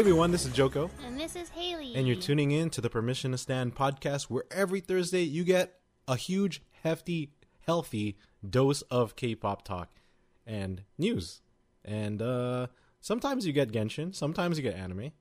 everyone, this is Joko, And this is Haley. and you're tuning in to the Permission to Stand podcast, where every Thursday you get a huge, hefty, healthy dose of K-pop talk and news. And uh, sometimes you get Genshin, sometimes you get anime.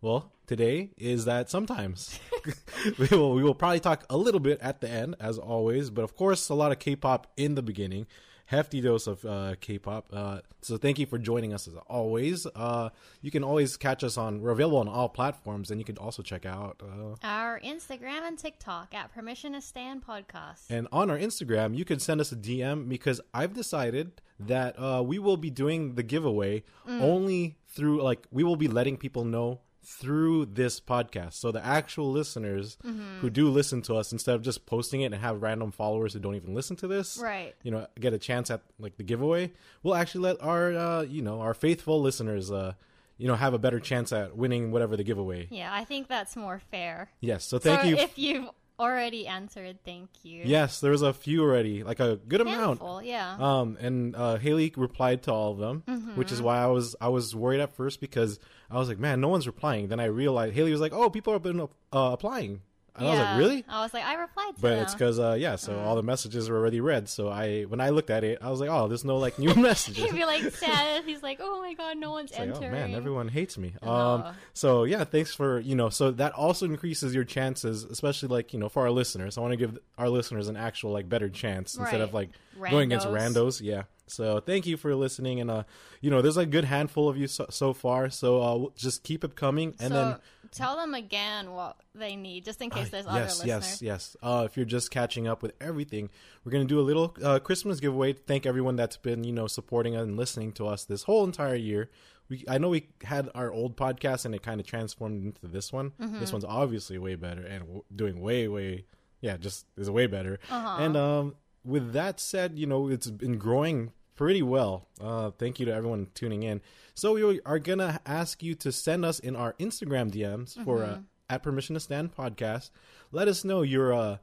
Well, today is that sometimes. we will we will probably talk a little bit at the end, as always, but of course, a lot of K-pop in the beginning. Hefty dose of uh, K-pop. Uh, so thank you for joining us as always. Uh, you can always catch us on. We're available on all platforms, and you can also check out. Uh, Our Instagram and TikTok at Permission to Stand Podcast. and on our Instagram, you can send us a DM because I've decided that uh, we will be doing the giveaway only through like we will be letting people know through this podcast. So the actual listeners who do listen to us, instead of just posting it and have random followers who don't even listen to this, Right. You know, get a chance at like the giveaway. We'll actually let our uh, you know our faithful listeners. Uh, you know, have a better chance at winning whatever the giveaway. Yeah, I think that's more fair. Yes. So thank so you. if you've already answered, thank you. yes, there was a few already, like a good amount. Handful, yeah. Um, and uh, Haley replied to all of them, which Mm-hmm. is why I was I was worried at first because I was like, man, no one's replying. Then I realized Haley was like, oh, people have been uh, applying, and I was like, really? I was like, I replied to But them. it's because uh, yeah, so Mm. all the messages were already read. So I when I looked at it, I was like, oh, there's no like new messages. He'd be like sad. He's like, oh my god, no one's It's like, entering. oh man, everyone hates me. Um, so yeah, thanks for you know. So that also increases your chances, especially like you know for our listeners. I want to give our listeners an actual like better chance instead of Right. like going against Randos. randos. Yeah. So thank you for listening, and uh, you know, there's a good handful of you so, so far. So uh, just keep it coming, and so then tell them again what they need, just in case there's Uh, other yes, listeners. yes, yes. Uh, if you're just catching up with everything, we're gonna do a little uh, Christmas giveaway. Thank everyone that's been you know supporting and listening to us this whole entire year. We I know we had our old podcast and it kind of transformed into this one. Mm-hmm. This one's obviously way better and w- doing way way yeah just is way better. Uh-huh. And um, with that said, you know it's been growing pretty well. Uh, thank you to everyone tuning in. So we are gonna ask you to send us in our Instagram DMs for uh, at Permission to Stand podcast. Let us know your uh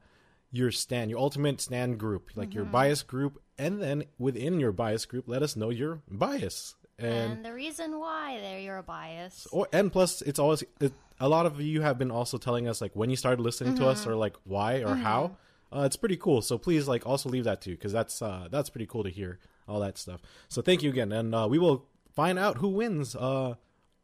your stand, your ultimate stand group, like your bias group, and then within your bias group, let us know your bias. And And the reason why there you're a bias. or and plus, it's always it, a lot of you have been also telling us like when you started listening to us or like why or how. Uh, it's pretty cool. So please like also leave that too because that's uh, that's pretty cool to hear all that stuff. So thank you again, and uh, we will find out who wins uh,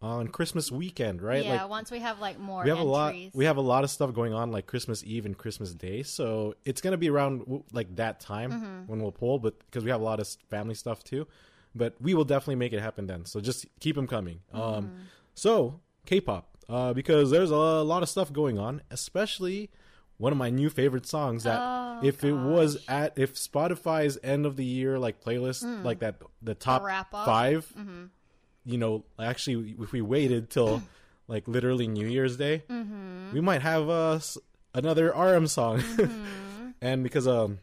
on Christmas weekend, right? yeah, Like once we have like more we have a lot we have a lot of stuff going on like christmas eve and christmas day so it's gonna be around like that time Mm-hmm. when we'll pull but because we have a lot of family stuff too but we will definitely make it happen then so just keep them coming um Mm-hmm. so k-pop uh because there's a lot of stuff going on especially one of my new favorite songs that Oh, if it was at if spotify's end of the year like playlist like that the top Mm. wrap up? 5 Mm-hmm. you know, actually, if we waited till like literally New Year's Day, Mm-hmm. we might have uh, another RM song. Mm-hmm. and because, um,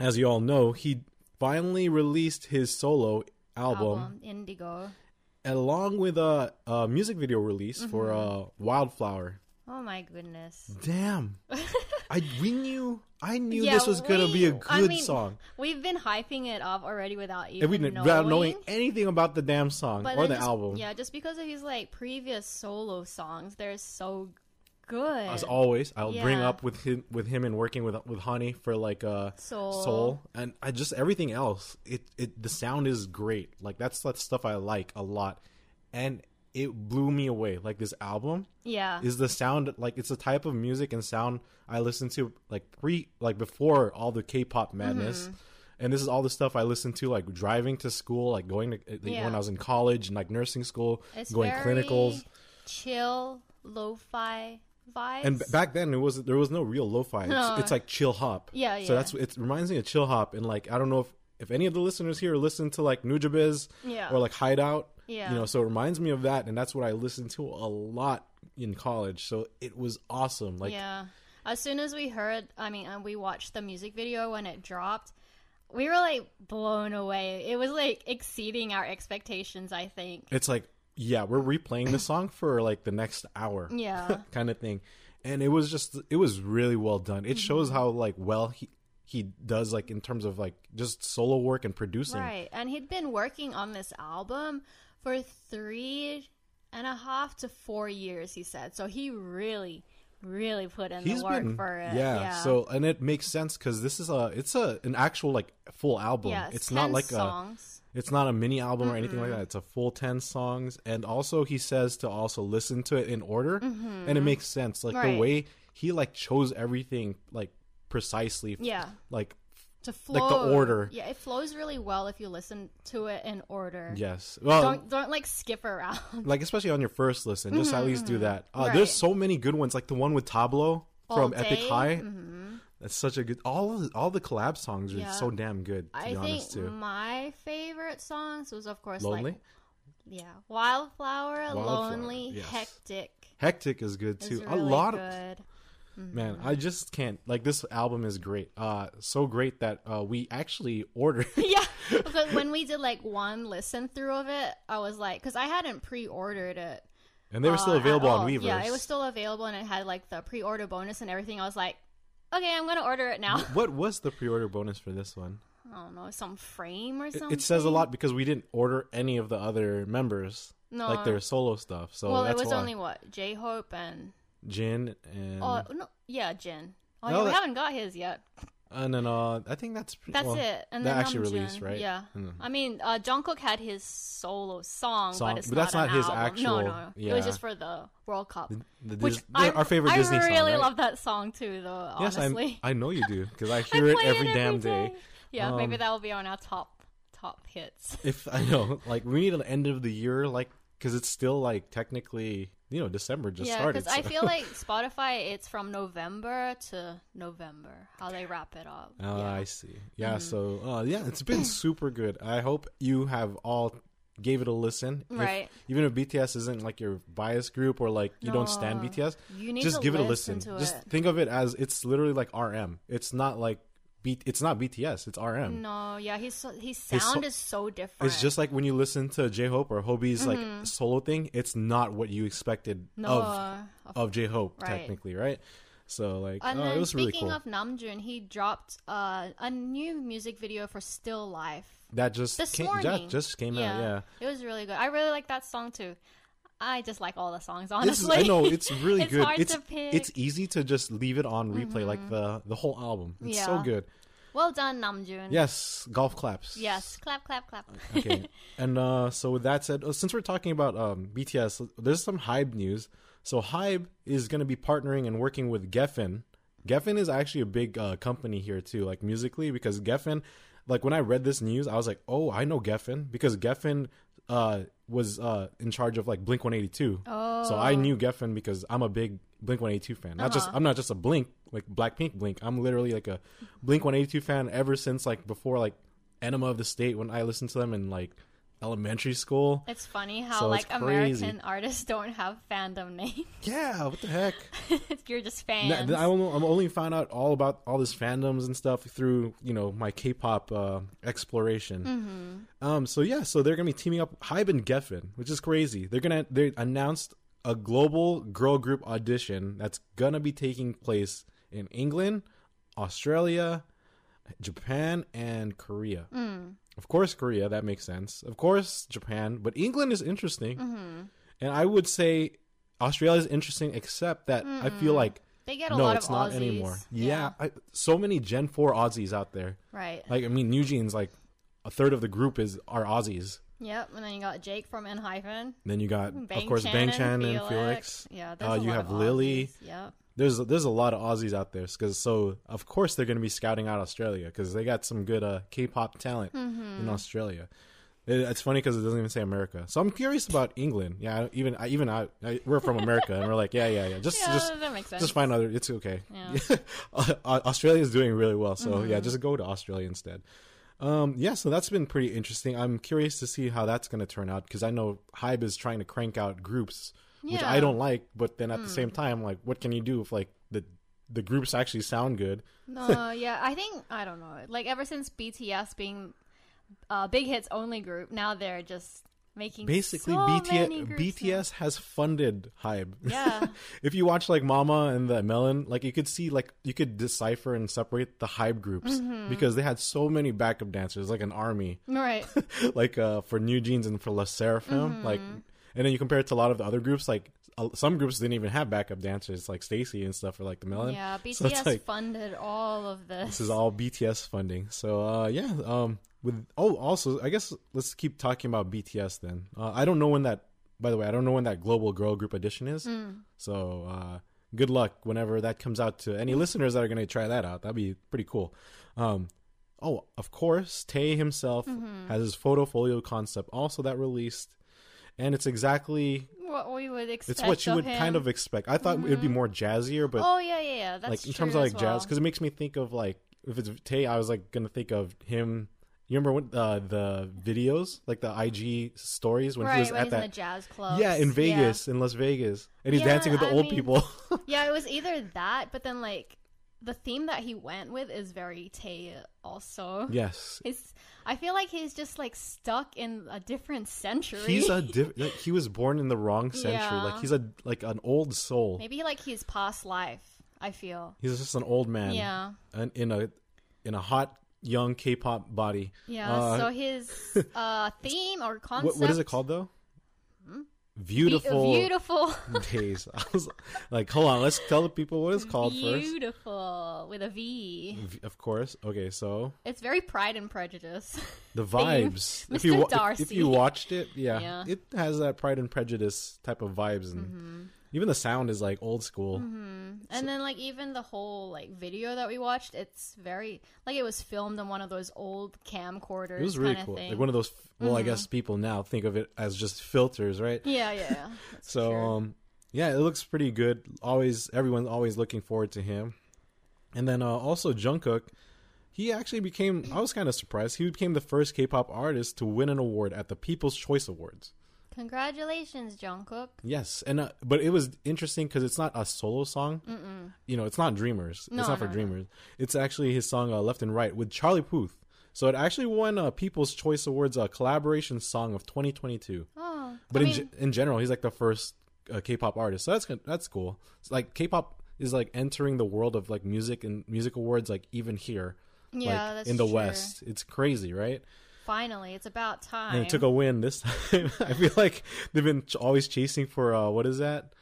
as you all know, he finally released his solo album, album Indigo. along with a, a music video release for Mm-hmm. uh, Wildflower. Oh my goodness. Damn, I we knew I knew Yeah, this was gonna be a we- good I mean, song. We've been hyping it up already without And we didn't- knowing. without knowing anything about the damn song but or the just- album. Yeah, just because of his like previous solo songs, they're so good. As always, I'll bring up with him with him and working with with Honne for like uh Soul. soul and I just everything else. It it the sound is great. Like that's that stuff I like a lot, and it blew me away. Like this album yeah. is the sound like it's the type of music and sound I listened to like pre like before all the K-pop madness. Mm-hmm. And this is all the stuff I listened to, like driving to school, like going to like, Yeah. when I was in college and like nursing school, It's going clinicals. chill, lo-fi vibes. And b- back then, it was there was no real lo-fi. It's, No. it's like chill hop. Yeah, yeah. So that's it. Reminds me of chill hop, and like I don't know if if any of the listeners here listen to like Nujabes Yeah. or like Hideout. Yeah. You know, so it reminds me of that, and that's what I listened to a lot in college. So it was awesome. Like yeah. As soon as we heard, I mean, and we watched the music video when it dropped, we were like blown away. It was like exceeding our expectations, I think. it's like yeah, we're replaying the song for like the next hour. Yeah. kind of thing. And it was just it was really well done. It Mm-hmm. shows how like well he he does like in terms of like just solo work and producing. Right. And he'd been working on this album for three and a half to four years. He said so. He really, really put in He's the work been for it. yeah, Yeah. So and it makes sense because this is a it's a an actual like full album. yeah, it's not 10 like a songs. it's not a mini album or anything like that. It's a full ten songs, and also he says to also listen to it in order, and it makes sense. Like the Mm-hmm. Way he like chose everything like precisely. Yeah. Like to flow Like the order. Yeah, it flows really well if you listen to it in order. yes, well, Don't don't like skip around. like especially on your first listen, just at mm-hmm, least do mm-hmm. that. Uh, Right. There's so many good ones, like the one with Tablo from All Epik Day. High. Mm-hmm. That's such a good. All of, all the collab songs are Yeah. so damn good. To I be think honest, too. my favorite songs was of course Lonely, like yeah, Wildflower, Wildflower, Lonely, yes. Hectic. Hectic is good too. a really lot of good. man. Mm-hmm. I just can't. Like this album is great. Uh, so great that uh, we actually ordered. yeah, because when we did like one listen through of it, I was like, because I hadn't pre-ordered it. and they were still uh, at available on. Weverse. Yeah, it was still available, and it had like the pre-order bonus and everything. I was like, okay, I'm gonna order it now. What was the pre-order bonus for this one? I don't know, some frame or something. It says a lot because we didn't order any of the other members, No. like their solo stuff. So well, it was why. only what J Hope and Jin and oh no, yeah, Jin. Oh, No, yeah, we that- haven't got his yet. and then uh, I think that's pre- That's well, it. And that then actually Namjoon. released, right? Yeah. Mm. I mean, uh, Jungkook had his solo song, Song, but it's but that's not an his album. actual- No, no, no. It yeah. was just for the World Cup. The Which Dis- I, our favorite I Disney song. I really right? love that song too, though. Yes, I, Honestly, I know you do because I I hear it play every damn day. Yeah, maybe Um, that will be on our top top hits. If I know, like, we need an end of the year, like, because it's still like technically, you know, December just yeah, started. because I feel like Spotify, it's from November to November. How they wrap it up. Oh, yeah. I see. Yeah, Mm-hmm. so uh, yeah, it's been super good. I hope you have all gave it a listen. If- Right. even if BTS isn't like your bias group or like you don't stand BTS, You need just to give it a listen Just it. think of it as it's literally like RM. It's not like B- it's not BTS. It's RM. No, yeah, his his His sound so- is so different. It's just like when you listen to J Hope or Hobi's Mm-hmm. like solo thing. It's not what you expected no. of uh, of J Hope Right. technically, right? So like, And oh, then it was really speaking cool. of Namjoon, he dropped uh, a new music video for Still Life. that just this came, morning. that just came out. Yeah. It was really good. I really like that song too. I just like all the songs, This is, honestly. I know it's really It's good. hard it's it's easy to just leave it on replay, like the the whole album. It's so good. well done, Namjoon. Yes, golf claps. Yes. Clap, clap, clap. okay. And uh, so with that said, uh, since we're talking about um, BTS, there's some Hybe news. So Hybe is going to be partnering and working with Geffen. Geffen is actually a big uh, company here too, like musically, because Geffen, like when I read this news, I was like, oh, I know Geffen because Geffen uh, was uh, in charge of like Blink 182. Oh. So I knew Geffen because I'm a big Blink 182 fan. Not just Uh-huh. I'm not just a Blink like Blackpink Blink. I'm literally like a Blink 182 fan ever since like before like Enema of the State when I listened to them and like elementary school. It's funny how So like. American artists don't have fandom names. Yeah, what the heck? You're just fans. I only, I'm only found out all about all this fandoms and stuff through you know my K-pop uh, exploration. Mm-hmm. Um, so yeah, so they're gonna be teaming up Hybe and Geffen, which is crazy. They're gonna they announced a global girl group audition that's gonna be taking place in England, Australia, Japan, and Korea. Mm. Of course, Korea. That makes sense. Of course, Japan, but England is interesting, Mm-hmm. and I would say Australia is interesting, except that I feel like they get a no, lot it's of not Aussies. anymore. Yeah, I, so many Gen Four Aussies out there. Right. Like, I mean, New Jeans, like a third of the group is are Aussies. Yep. And then you got Jake from ENHYPEN. Then you got, Bang of course, Chan Bang and Chan and Felix. Felix. Yeah. Uh, you have Lily. Yep. There's there's a lot of Aussies out there because so of course they're going to be scouting out Australia because they got some good uh, K-pop talent Mm-hmm. in Australia. It, it's funny because it doesn't even say America. So I'm curious about England. Yeah, even I, even I, I we're from America and we're like yeah yeah yeah just Yeah, just that makes sense. just find other. It's okay. Yeah. Australia is doing really well, so Mm-hmm. yeah, just go to Australia instead. Um, yeah, so that's been pretty interesting. I'm curious to see how that's going to turn out because I know Hybe is trying to crank out groups, Yeah. Hmm. I don't like. But then at the same time, like, what can you do if like the the groups actually sound good? No, yeah, I think I don't know. Like ever since BTS being a big hits only group, now they're just making Basically, so many BTS now. BTS has funded Hybe. Yeah. if you watch like Mama and the Melon, like you could see like you could decipher and separate the Hybe groups Mm-hmm. because they had so many backup dancers, like an army. Right. like uh for New Jeans and for Le Sserafim, Mm-hmm. like and then you compare it to a lot of the other groups, like uh, some groups didn't even have backup dancers, like STAYC and stuff, or like the Melon. Yeah, So BTS like- funded all of this. This is all BTS funding. So uh, yeah, um, with oh, also I guess let's keep talking about BTS then. Uh, I don't know when that. By the way, I don't know when that Global Girl Group edition is. Mm. So uh, good luck whenever that comes out to any listeners that are going to try that out. That'd be pretty cool. Um, oh, of course, Tae himself Mm-hmm. has his photo folio concept also that released, and it's exactly what we would expect. it's what you would him. kind of expect. I thought it'd be more jazzier, but oh yeah, yeah, yeah. That's like in terms of like as jazz because it makes me think of like if it's Tae, I was like gonna think of him. You remember when uh, the videos, like the IG stories when right he was when at that? in the jazz club. yeah, in Vegas, in Las Vegas, and he's Yeah, dancing with the I old mean- people. Yeah, it was either that, but then like the theme that he went with is very Tae also. yes, He's, I feel like he's just like stuck in a different century. he's a diff- like, he was born in the wrong century. Yeah. Like he's a like an old soul. maybe like his past life. I feel. He's just an old man. Yeah. and in a in a hot young K-pop body. Yeah. Uh, so his uh, theme or concept. what, what is it called though? Be- Beautiful beautiful. days. I was like, hold on, let's tell the people what it's called first. beautiful with a V. V- Of course. Okay, so It's very Pride and Prejudice. the vibes. Mr. If you wa- if- if, you watched it, yeah, Yeah. it has that Pride and Prejudice type of vibes, and mm-hmm. Even the sound is like old school. And then like even the whole like video that we watched, it's very like it was filmed on one of those old camcorders. It was really cool. Thing. Like one of those. Well, I Mm-hmm. guess people now think of it as just filters, right? yeah, yeah. yeah. So true. um yeah, it looks pretty good. Always everyone's always looking forward to him. And then uh, also Jungkook, he actually became I was kind of surprised. He became the first K-pop artist to win an award at the People's Choice Awards. Congratulations, Jungkook. Yes, and uh, but it was interesting cuz it's not a solo song. Mm-mm. You know, it's not Dreamers. No, it's not for no, no. Dreamers. It's actually his song uh, Left and Right with Charlie Puth. So it actually won uh, People's Choice Awards uh, collaboration song of 2022. Oh, But I in, mean, in general, he's like the first uh, K-pop artist, so that's good- that's cool. It's like K-pop is like entering the world of like music and music awards, like even here, yeah, like that's in the true. West. It's crazy, right? Finally, it's about time. And it took a win this time. I feel like they've been ch- always chasing for uh, what is that?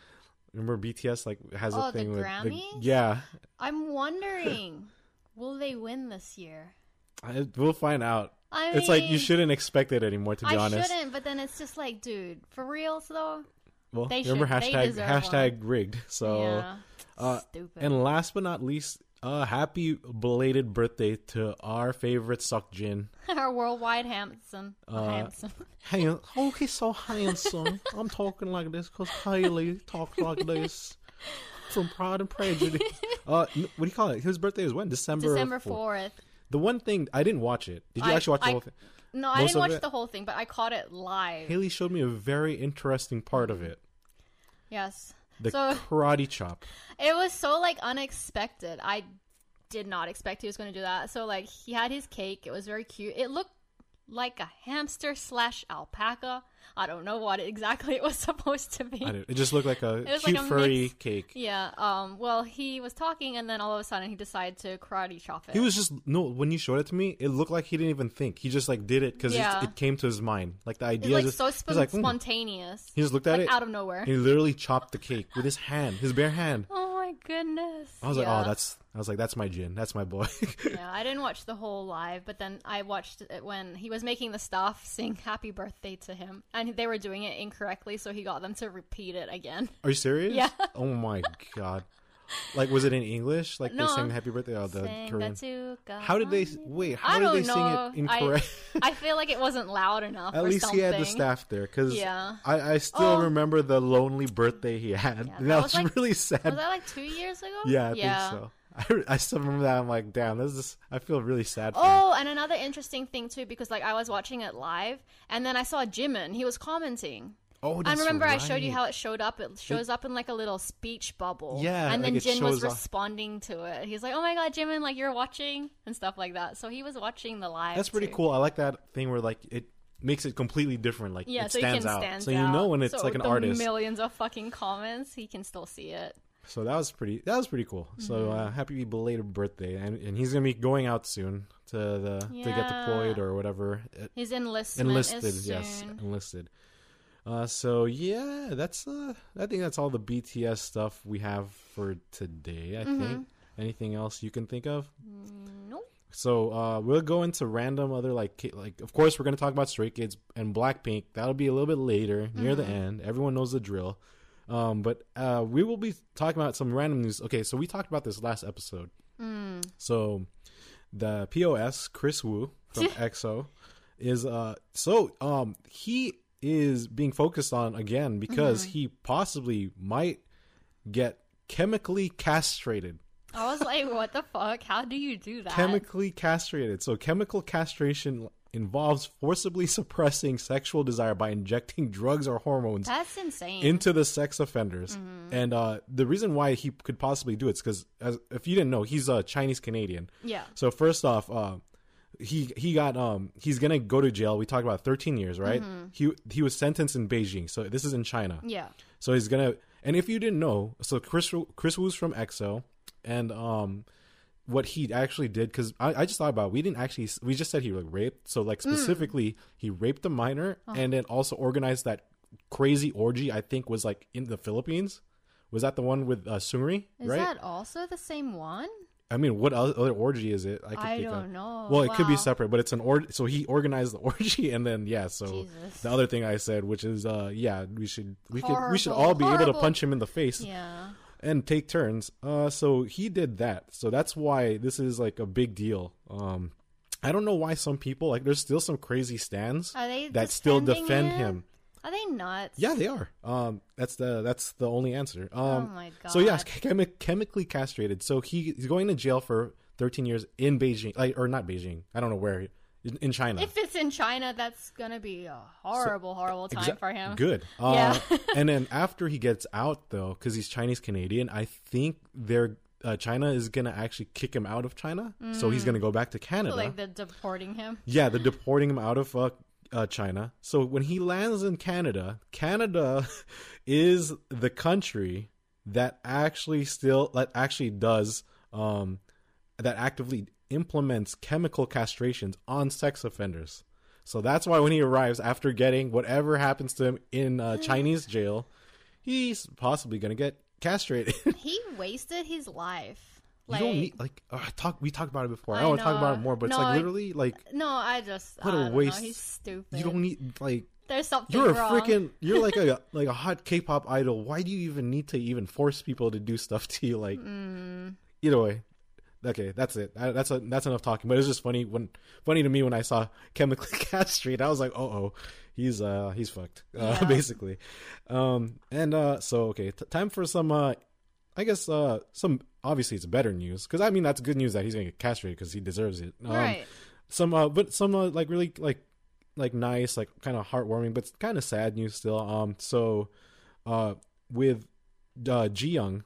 Remember BTS like has Oh, a the thing with Grammys? yeah. I'm wondering, will they win this year? I, we'll find out. I it's like you shouldn't expect it anymore. To be I honest, shouldn't, but then it's just like, dude, for reals though. well, they remember should- hashtag hashtag rigged. So. yeah, uh, stupid. And last but not least, uh, happy belated birthday to our favorite Seokjin. Our worldwide Hanson. Uh, Hanson. Hey, oh, he's so handsome. I'm talking like this because Haley talks like this from Pride and Prejudice. Uh, what do you call it? His birthday is when? December. December 4th. fourth. The one thing I didn't watch it. Did you I- actually watch the I- whole thing? No, I didn't watch it? the whole thing, but I caught it live. Haley showed me a very interesting part of it. Yes. The So- karate chop. It was so like unexpected. I did not expect he was going to do that. So like he had his cake. It was very cute. It looked like a hamster slash alpaca. I don't know what exactly it was supposed to be. It just looked like a cute like a furry cake. Yeah. Um. Well, he was talking, and then all of a sudden he decided to karate chop it. He was just no. When you showed it to me, it looked like he didn't even think. He just like did it because Yeah. it came to his mind. Like the idea. It's like just so spon- like, "Hmm." spontaneous. he just looked at like it. out of nowhere. he literally chopped the cake with his hand, his bare hand. Oh my goodness. I was like, oh, that's. I was like, that's my Jin. That's my boy. yeah, I didn't watch the whole live, but then I watched it when he was making the stuff sing happy birthday to him. And they were doing it incorrectly, so he got them to repeat it again. Are you serious? Yeah. Oh my god. Like, was it in English? Like No. they sang Happy Birthday? Oh, the Sing Korean. How did they? Wait, I how did they sing know. it I- incorrect? I feel like it wasn't loud enough. At least he had the staff there, because Yeah. I, I still Oh. remember the lonely birthday he had. Yeah, that that was like- really sad. Was that like two years ago? Yeah, I yeah. think so. I, I still remember that. I'm like, damn, this is. I feel really sad. For him. Oh, and another interesting thing too, because like I was watching it live, and then I saw Jimin. He was commenting. Oh, And that's remember, I showed you how it showed up. It shows up in like a little speech bubble. Yeah, and then like Jin was off. responding to it. He's like, "Oh my god, Jimin, like you're watching and stuff like that." So he was watching the live. That's pretty too. cool. I like that thing where like it makes it completely different. Like Yeah, it so stands out, stand so you know when it's So like an artist. Millions of fucking comments, he can still see it. So that was pretty. That was pretty cool. So Mm-hmm. uh, happy belated birthday, and and he's gonna be going out soon to the to get deployed or whatever. Enlistment enlisted, is yes, enlisted. Uh, so yeah, that's uh, I think that's all the BTS stuff we have for today. I think. Anything else you can think of? Mm, Nope. So uh, we'll go into random other like like of course we're gonna talk about Stray Kids and Blackpink. That'll be a little bit later near the end. Everyone knows the drill. Um, but uh, we will be talking about some random news. Okay, so we talked about this last episode. So the POS Kris Wu from EXO is uh so um he is being focused on again because he possibly might get chemically castrated I was like, what the fuck? How do you do that? chemically castrated. So chemical castration involves forcibly suppressing sexual desire by injecting drugs or hormones That's insane. into the sex offenders. Mm-hmm. And uh, the reason why he could possibly do it is because, if you didn't know, he's a Chinese Canadian. yeah. So first off, uh, he he got um he's gonna go to jail. We talked about 13 years, right? He he was sentenced in Beijing. So this is in China. Yeah. So he's gonna, and if you didn't know, so Kris Kris Wu's from EXO, and um, what he actually did because I, I just thought about it, we didn't actually we just said he like raped. So like specifically, he raped a minor and then also organized that crazy orgy. I think was like in the Philippines. Was that the one with uh, Seungri? Is right. that also the same one? I mean, what other orgy is it? I, could I think don't of. know. Well, it could be separate, but it's an or. So he organized the orgy, and then yeah. So Jesus. the other thing I said, which is uh, yeah, we should we could we should all be able to punch him in the face Yeah. and take turns. Uh, so he did that. So that's why this is like a big deal. Um, I don't know why some people like. There's still some crazy stands that still defend him? him. Are they nuts? Yeah, they are. Um, that's the that's the only answer. Um, Oh my god. So yeah, chemi- chemically castrated. So he, he's going to jail for 13 years in Beijing, like or not Beijing. I don't know where. In, in China. If it's in China, that's gonna be a horrible, horrible time Exa- for him. Good. Uh, Yeah. and then after he gets out, though, because he's Chinese Canadian, I think they're uh, China is gonna actually kick him out of China, so he's gonna go back to Canada. Mm. Like they're deporting him. yeah, they're deporting him out of uh, uh, China. So when he lands in Canada, Canada is the country that actually still that actually does um, that actively implements chemical castrations on sex offenders. So that's why when he arrives after getting whatever happens to him in uh, Chinese jail, he's possibly gonna get castrated. He wasted his life. You don't need like uh, talk. We talked about it before. I, I don't want to talk about it more, but it's like literally like no, I just What a I waste. Know. He's stupid. you don't need like There's something you're a wrong. freaking you're like a like a hot K-pop idol. Why do you even need to even force people to do stuff to you? Like Mm. either way. Okay, that's it. That's a, that's enough talking. But it's just funny when funny to me when I saw chemically castrate. I was like, oh oh, he's uh he's fucked uh, Yeah. basically. Um and uh so okay, t- time for some uh I guess uh some obviously it's better news because I mean that's good news that he's gonna get castrated because he deserves it. Um, right. some uh but some uh, like really like like nice like kind of heartwarming but kind of sad news still um so uh with uh ji young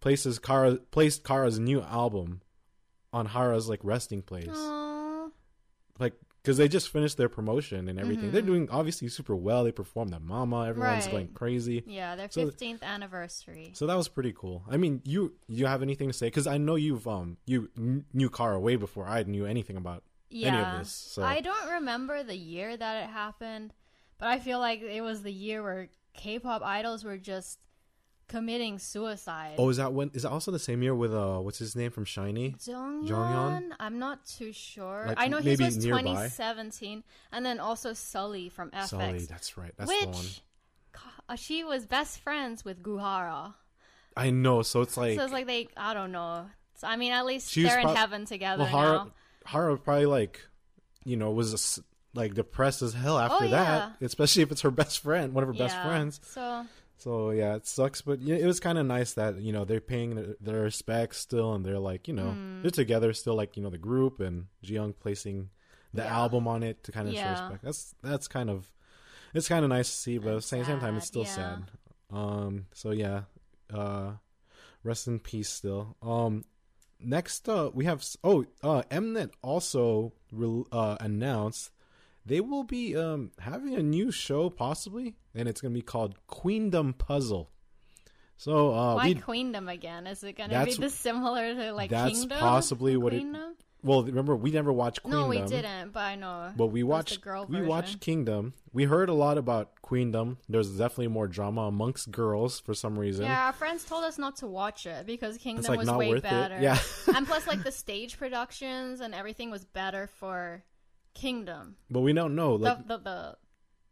places kara placed kara's new album on hara's like resting place Aw. like because they just finished their promotion and everything Mm-hmm. they're doing obviously super well they performed at mama everyone's Right. going crazy Yeah, their So- 15th anniversary. so that was pretty cool i mean you you have anything to say because i know you've um you kn- knew kara way before i knew anything about yeah. any of this so I don't remember the year that it happened, but I feel like it was the year where K-pop idols were just committing suicide. Oh, is that when? Is that also the same year with uh, what's his name from SHINee? Jonghyun? I'm not too sure. Like, I know his maybe was nearby? 2017, and then also Sulli from f(x), Sulli, that's right. That's the one. which uh, she was best friends with Goo Hara. I know. So it's like, so it's like they, I don't know. So, I mean, at least they're in heaven together well, Hara, now. Hara probably like, you know, was s- like depressed as hell after Oh, that, especially if it's her best friend, one of her best friends. So So yeah, it sucks, but yeah, it was kind of nice that you know they're paying their, their respects still, and they're like, you know, Mm. they're together still, like you know, the group and Jiyoung placing the Yeah. album on it to kind of show respect. That's that's kind of it's kind of nice to see, but at the same, same time, it's still yeah. sad. Um, so yeah, uh, rest in peace. Still, um, next uh we have oh uh Mnet also re- uh announced they will be um having a new show possibly and it's gonna be called Queendom Puzzle. So uh why queendom again? Is it going to be this similar to like that's kingdom? possibly what it- Queendom? well, remember we never watched Queendom. No, we didn't, but I know. But we watched girl we version. watched Kingdom. We heard a lot about Queendom. There's definitely more drama amongst girls for some reason. Yeah, our friends told us not to watch it because Kingdom like was way better. it. Yeah. and plus, like the stage productions and everything was better for Kingdom. but we don't know like the, the the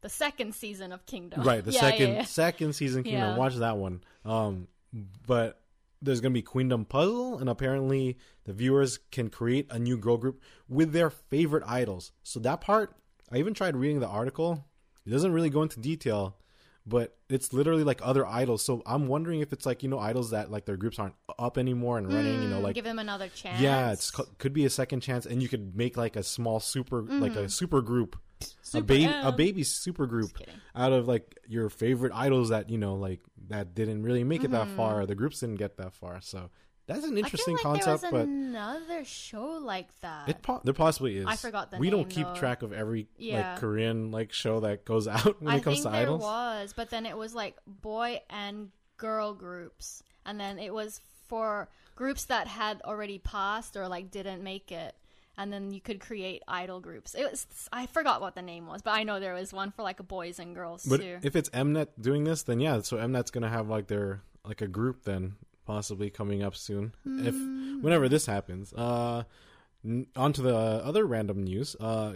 the second season of Kingdom. right the Yeah, second yeah, yeah. second season Kingdom. Watch that one. Um but there's going to be Queendom Puzzle and apparently the viewers can create a new girl group with their favorite idols. So that part I even tried reading the article. It doesn't really go into detail, but it's literally like other idols. So I'm wondering if it's like, you know, idols that like their groups aren't up anymore and running, you know, Mm, like give them another chance. Yeah, it's co- could be a second chance, and you could make like a small super, like a super group, a Mm-hmm. Super baby, M. a baby super group out of like your favorite idols that you know, like that didn't really make it that far, the groups didn't get that far. So that's an interesting. I feel like concept, there but another show like that. it po- there possibly is. I forgot the We don't keep though. track of every Yeah. like Korean like show that goes out when I it comes think to there idols. was, but then it was like boy and girl groups, and then it was for groups that had already passed or like didn't make it, and then you could create idol groups. It was I forgot what the name was, but I know there was one for like boys and girls But too. if it's Mnet doing this, then yeah, so Mnet's gonna have like their like a group then possibly coming up soon. If Hmm. whenever this happens. Uh n- on to the other random news. Uh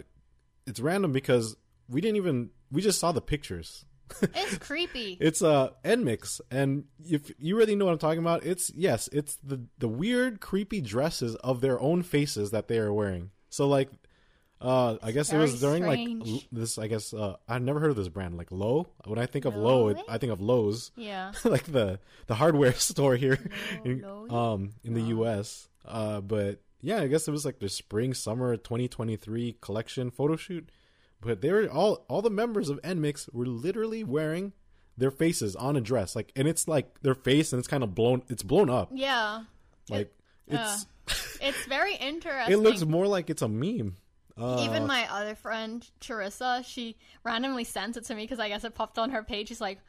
it's random because we didn't even we just saw the pictures. it's creepy. It's uh NMIXX and if you really know what I'm talking about, it's yes, it's the the weird creepy dresses of their own faces that they are wearing. So like uh I guess it was during strange. like this I guess uh I've never heard of this brand like Low. When I think of Low, it, I think of Lowe's. yeah. like the the hardware store here in, Lowe? um in the US. Uh but yeah, I guess it was like the spring summer 2023 collection photo shoot. But they were all all the members of NMIXX were literally wearing their faces on a dress like and it's like their face and it's kind of blown it's blown up. Yeah. Like it's It's very interesting. it looks more like it's a meme. Uh, Even my other friend Charissa, she randomly sent it to me because I guess it popped on her page. She's like,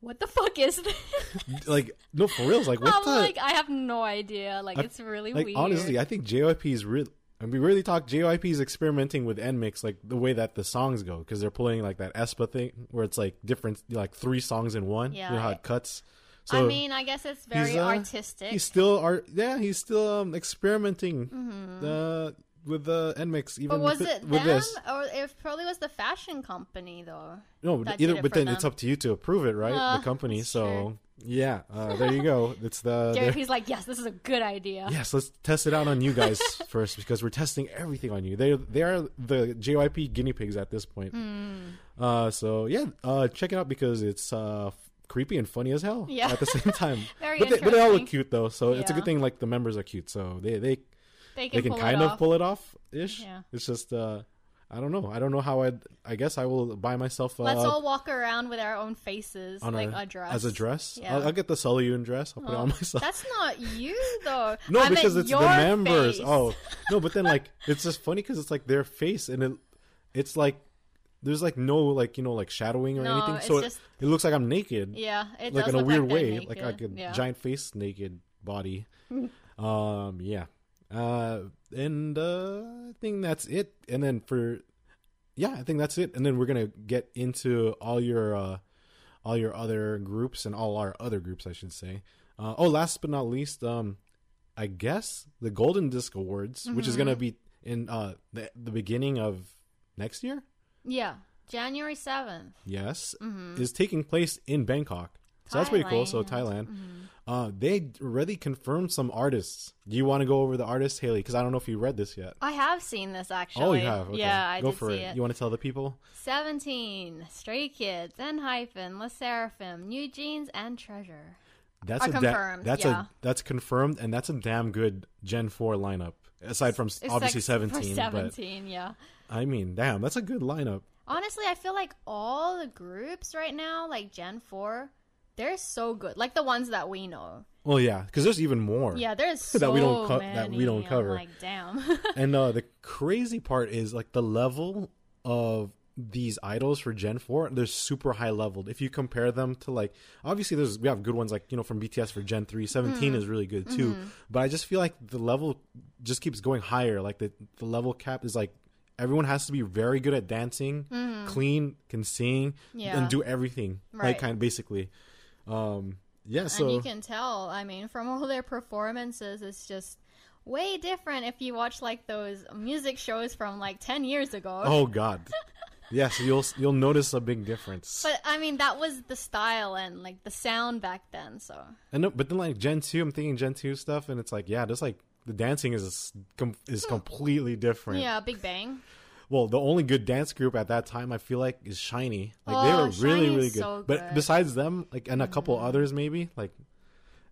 "What the fuck is this?" like no for reals like what I'm the like, I have no idea. Like, I- it's really like weird. honestly, I think JYP is really. And we really talk JYP is experimenting with NMIXX like the way that the songs go because they're playing like that aespa thing where it's like different like three songs in one. Yeah, you know how I- it cuts. I mean, I guess it's very he's, uh, artistic. he's still art. Yeah, he's still um, experimenting Mm-hmm. uh, with the NMIXX. Even but was with, it with them, this? or it probably was the fashion company though? No, either. But then it's up to you to approve it, right? Uh, the company. So true. yeah, uh, there you go. It's the. the- JYP's like, yes, this is a good idea. Yes, let's test it out on you guys first because we're testing everything on you. They they are the JYP guinea pigs at this point. Uh, so yeah, uh, check it out because it's uh creepy and funny as hell. Yeah. at the same time. But they, but they all look cute though, so it's a good thing. Like the members are cute, so they they They can, they can kind it of off. pull it off ish. Yeah. It's just uh, I don't know. I don't know how I. I guess I will buy myself. Uh, Let's all walk around with our own faces, on like a, a, dress. as a dress. Yeah. I'll, I'll get the Sullyoon dress. I'll put it Oh, on myself. That's not you though. No, I because it's the members. face. Oh, no, but then like it's just funny because it's like their face and it, it's like there's like no like you know like shadowing or No, anything, it's so just- it, it looks like I'm naked, yeah, it like in a weird like way, naked. like like a yeah. giant face naked body. um, yeah, uh, and uh, I think that's it. And then for yeah, I think that's it. And then we're gonna get into all your uh, all your other groups and all our other groups, I should say. Uh, oh, last but not least, um, I guess the Golden Disc Awards, which is gonna Mm-hmm. be in uh the the beginning of next year. Yeah, January seventh. Yes, mm-hmm. is taking place in Bangkok. So that's pretty cool. So Thailand, uh, they already confirmed some artists. Do you want to go over the artists, Haley? Because I don't know if you read this yet. I have seen this actually. Oh, you have. Okay. Yeah, I go for see it. it. You want to tell the people? Seventeen, Stray Kids, N Hyphen, Le Sserafim, New Jeans, and Treasure. That's Are a da- confirmed, that's yeah. a that's confirmed, and that's a damn good Gen Four lineup. Aside from It's obviously seventeen, Seventeen, yeah. I mean, damn, that's a good lineup. Honestly, I feel like all the groups right now, like Gen Four, they're so good. Like the ones that we know. Well, yeah, because there's even more. Yeah, there's so That we don't co- many. that we don't I'm cover. like, damn. and uh, the crazy part is like the level of these idols for Gen 4, they're super high leveled. If you compare them to like obviously there's we have good ones like, you know, from BTS for Gen 3, 17 mm-hmm. is really good too. Mm-hmm. But I just feel like the level just keeps going higher. Like the the level cap is like everyone has to be very good at dancing, mm-hmm. clean, can sing, Yeah. and do everything. Like Right. kind of basically. Um yeah, so and you can tell. I mean, from all their performances, it's just way different if you watch like those music shows from like ten years ago. Oh god. yes, you'll you'll notice a big difference. But I mean, that was the style and like the sound back then. So And no, but then like Gen two, I'm thinking Gen two stuff, and it's like yeah, just like the dancing is com- is completely different. yeah, Big Bang. Well, the only good dance group at that time I feel like is SHINee. Like they Oh, were really really good. so But good. Mm-hmm. besides them, like and a couple others maybe, like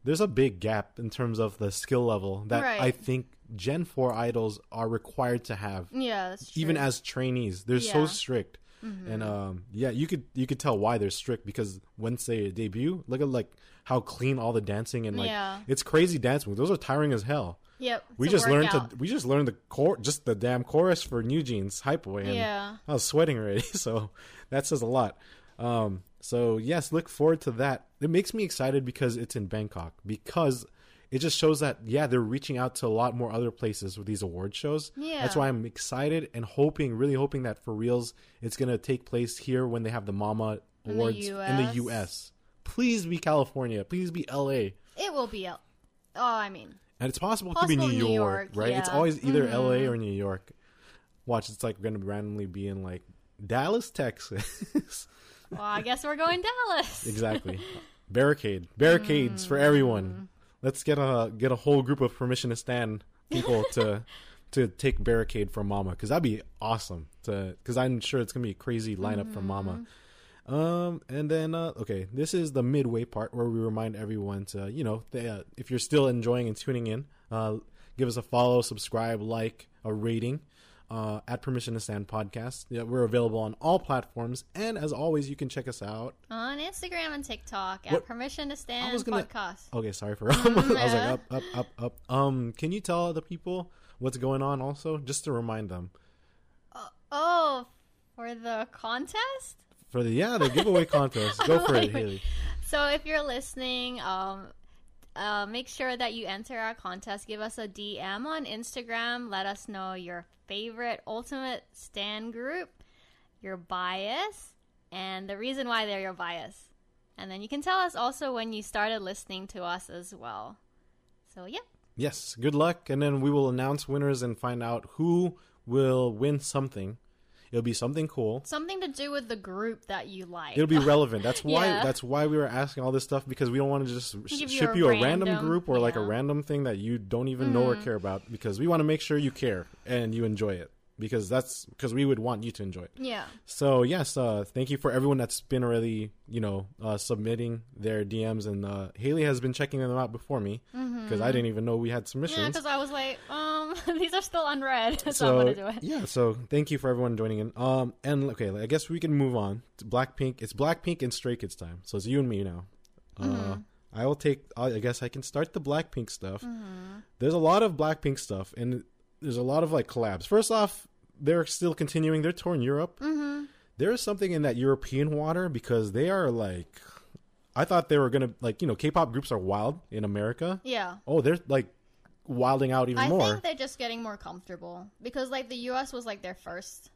there's a big gap in terms of the skill level that Right. I think Gen four idols are required to have. Yeah, even as trainees they're so Yeah. Mm-hmm. strict and um yeah you could you could tell why they're strict because once they debut look at like how clean all the dancing and like Yeah. it's crazy dance moves those are tiring as hell yep. we just learned out. to we just learned the core just the damn chorus for new jeans Hype Boy and Yeah. i was sweating already so that says a lot um so yes look forward to that it makes me excited because it's in bangkok because it just shows that yeah they're reaching out to a lot more other places with these award shows Yeah. that's why i'm excited and hoping really hoping that for reals it's going to take place here when they have the mama the awards in the US. please be california please be la It will be. a- Oh, I mean, and it's possible it could be New, New York, York, right? It's yeah. Mm-hmm. always either LA or New York. Watch, it's like going to randomly be in like Dallas, Texas. well, I guess we're going Dallas. exactly. Barricade, barricades for Mm. everyone. Let's get a get a whole group of permission to stand people to to take barricade from Mama because that'd be awesome. To because I'm sure it's gonna be a crazy lineup from Mama. Mm-hmm. Um, and then uh, okay, this is the midway part where we remind everyone to you know they, uh, if you're still enjoying and tuning in, uh, give us a follow, subscribe, like, a rating. Uh, at Permission to Stand podcast. Yeah, we're available on all platforms, and as always, you can check us out On Instagram and TikTok at What- Permission to Stand gonna- Podcast. Okay, sorry for. I was like up, up, up, up. Um, can you tell the people what's going on also, just to remind them Oh, for the contest? For the yeah the giveaway contest? Go for it. Haley. So if you're listening, um, uh, make sure that you enter our contest. Give us a DM on Instagram. Let us know your favorite Ultimate Stand group, your bias, and the reason why they're your bias. And then you can tell us also when you started listening to us as well. So yeah, Yes, good luck, and then we will announce winners and find out who will win something. It'll be something cool. something to do with the group that you like. It'll be relevant. That's why. Yeah. That's why we were asking all this stuff because we don't want to just sh- Give you ship a you a random random- group or like a. Random thing that you don't even know or mm. care about because we want to make sure you care and you enjoy it because that's because we would want you to enjoy it. yeah. So yes, uh, thank you for everyone that's been already, you know, uh, submitting their DMs, and uh, Haley has been checking them out before me because I didn't even know we had submissions. Yeah, because I was like, um, these are still unread, so, so I'm gonna do it. yeah, so thank you for everyone joining in. Um, and okay, I guess we can move on to Blackpink. It's Blackpink and Stray Kids time, so it's you and me now. Mm-hmm. Uh, I will take. I I guess I can start the Blackpink stuff. Mm-hmm. There's a lot of Blackpink stuff, and there's a lot of like collabs. First off, they're still continuing their tour in Europe. Mm-hmm. There is something in that European water because they are like. I thought they were gonna like you know K-pop groups are wild in America. Yeah. Oh, they're like wilding out even I more. I think they're just getting more comfortable because like the US was like their first.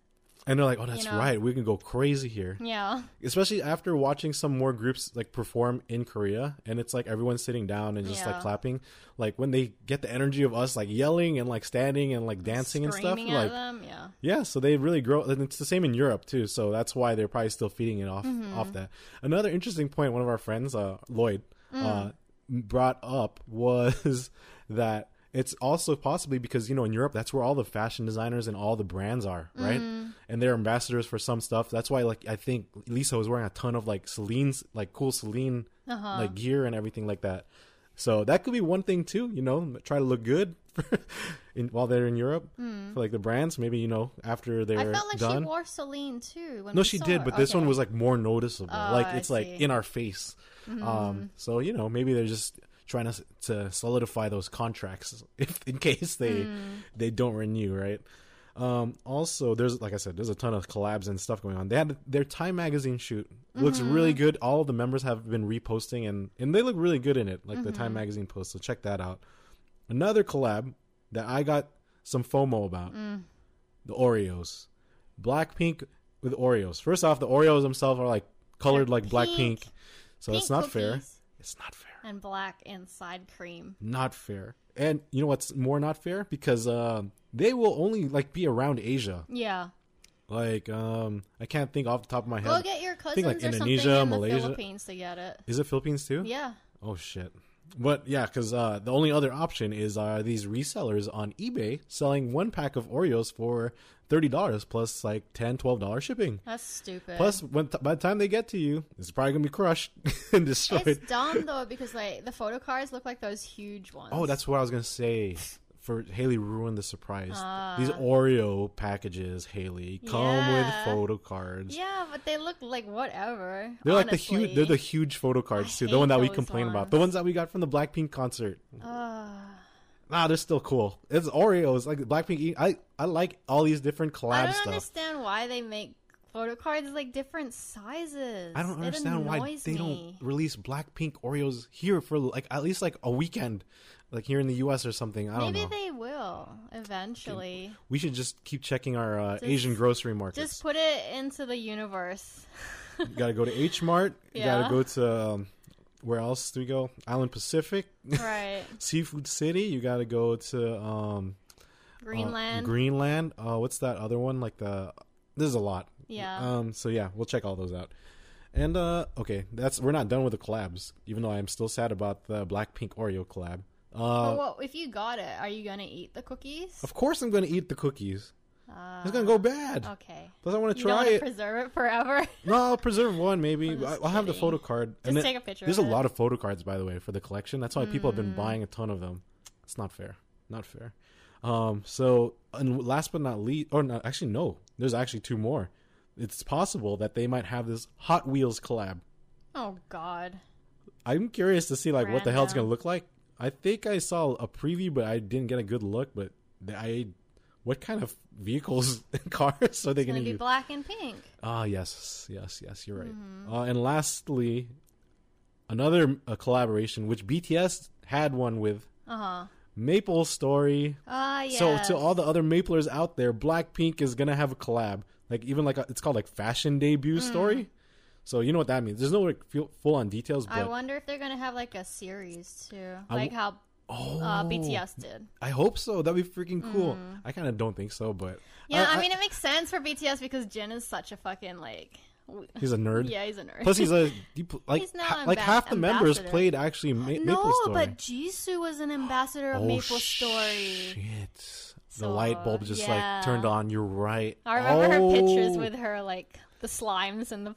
And they're like, oh, that's know? right. We can go crazy here. Yeah. Especially after watching some more groups like perform in Korea. And it's like everyone's sitting down and just like clapping. Like when they get the energy of us like yelling and like standing and like dancing and stuff. Like, them, yeah. yeah, so they really grow. And it's the same in Europe too. So that's why they're probably still feeding it off Mm-hmm. off that. Another interesting point one of our friends, uh, Lloyd, Mm. uh, brought up was that it's also possibly because you know in Europe that's where all the fashion designers and all the brands are, right? Mm. And they're ambassadors for some stuff. That's why like I think Lisa was wearing a ton of like Celine's like cool Celine Uh-huh. like gear and everything like that. So that could be one thing too, you know, try to look good in, while they're in Europe for like the brands. Maybe you know after they're. I felt like done. she wore Celine too. When no, she did, her. but this one was like more noticeable. Oh, like it's like in our face. Um, so you know, maybe they're just trying to to solidify those contracts if in case they Hmm. they don't renew, right? Um, also, there's like I said, there's a ton of collabs and stuff going on. They had their Time magazine shoot looks Mm-hmm. really good. All the members have been reposting and and they look really good in it, like the Mm-hmm. Time magazine post. So check that out. Another collab that I got some FOMO about: Mm. the Oreos, Blackpink with Oreos. First off, the Oreos themselves are like colored They're like Blackpink, pink. so Pink it's not fair. It's not fair. And black inside cream. Not fair. And you know what's more not fair? Because uh, they will only like be around Asia. Yeah. Like um, I can't think off the top of my head. Go get your cousins think, like, or Indonesia, something in Malaysia. the Philippines to get it. Is it Philippines too? Yeah. Oh shit. But yeah, because uh, the only other option is uh, these resellers on eBay selling one pack of Oreos for thirty dollars plus like 10 dollars shipping. That's stupid. Plus, when t- by the time they get to you, it's probably gonna be crushed and destroyed. it's dumb though because like the photo cards look like those huge ones. Oh, that's what I was gonna say. For Haley ruined the surprise. Ah. These Oreo packages, Haley, come with photo cards. yeah, but they look like whatever. They're like the huge. They're the huge photo cards I too. The one that we complain about. The ones that we got from the Blackpink concert. Ugh. Nah, they're still cool. It's Oreos, like Blackpink. I I like all these different collab I don't stuff. understand why they make photo cards like different sizes. I don't It understand why annoys they me. don't release Blackpink Oreos here for like at least like a weekend, like here in the U.S. or something. I don't Maybe know. they will eventually. We should just keep checking our uh, Just- Asian grocery markets. Just put it into the universe. You gotta go to H Mart. You Yeah. gotta go to um, where else do we go? Island Pacific, right. Seafood City. You gotta go to um, uh, Greenland. Greenland. Uh, what's that other one? Like the there's a lot. yeah. Um. So yeah, we'll check all those out. And uh, okay, that's we're not done with the collabs. Even though I am still sad about the Blackpink Oreo collab. Uh, well, if you got it, are you gonna eat the cookies? of course I'm gonna eat the cookies. Uh, It's gonna go bad. Okay. Plus I want to try it. preserve it forever. no, I'll preserve one maybe. I'm I- just I'll have the photo card. Just then- take a picture There's a it. lot of photo cards, by the way, for the collection. That's why people have been Mm. buying a ton of them. It's not fair. Not fair. Um. So, and last but not least, or not actually, no. There's actually two more. It's possible that they might have this Hot Wheels collab. Oh God. I'm curious to see like what the hell it's gonna look like. I think I saw a preview, but I didn't get a good look. But I, what kind of vehicles and cars are they gonna gonna be use? black and pink. Ah, yes, yes, yes. You're right. Mm-hmm. Uh, and lastly, another uh, collaboration which BTS had one with Uh huh. MapleStory. Ah yes. So to all the other Maplers out there, Blackpink is gonna have a collab. Like even like a, it's called like Fashion Debut Mm. Story. So you know what that means. There's no like full on details, I wonder if they're gonna have like a series too, like w- how oh, uh, BTS did. I hope so. That'd be freaking cool. I kind of don't think so, but Mm. Yeah, I, mean it makes sense for BTS because Jin is such a fucking like. he's a nerd. Yeah, he's a nerd. Plus, he's a he like He's ha- like half the members played actually Ma- no, Maple Story. but Jisoo was an ambassador of oh, MapleStory. Shit. The So, light bulb just yeah. like turned on. You're right. I remember her pictures Oh, with her like the slimes and the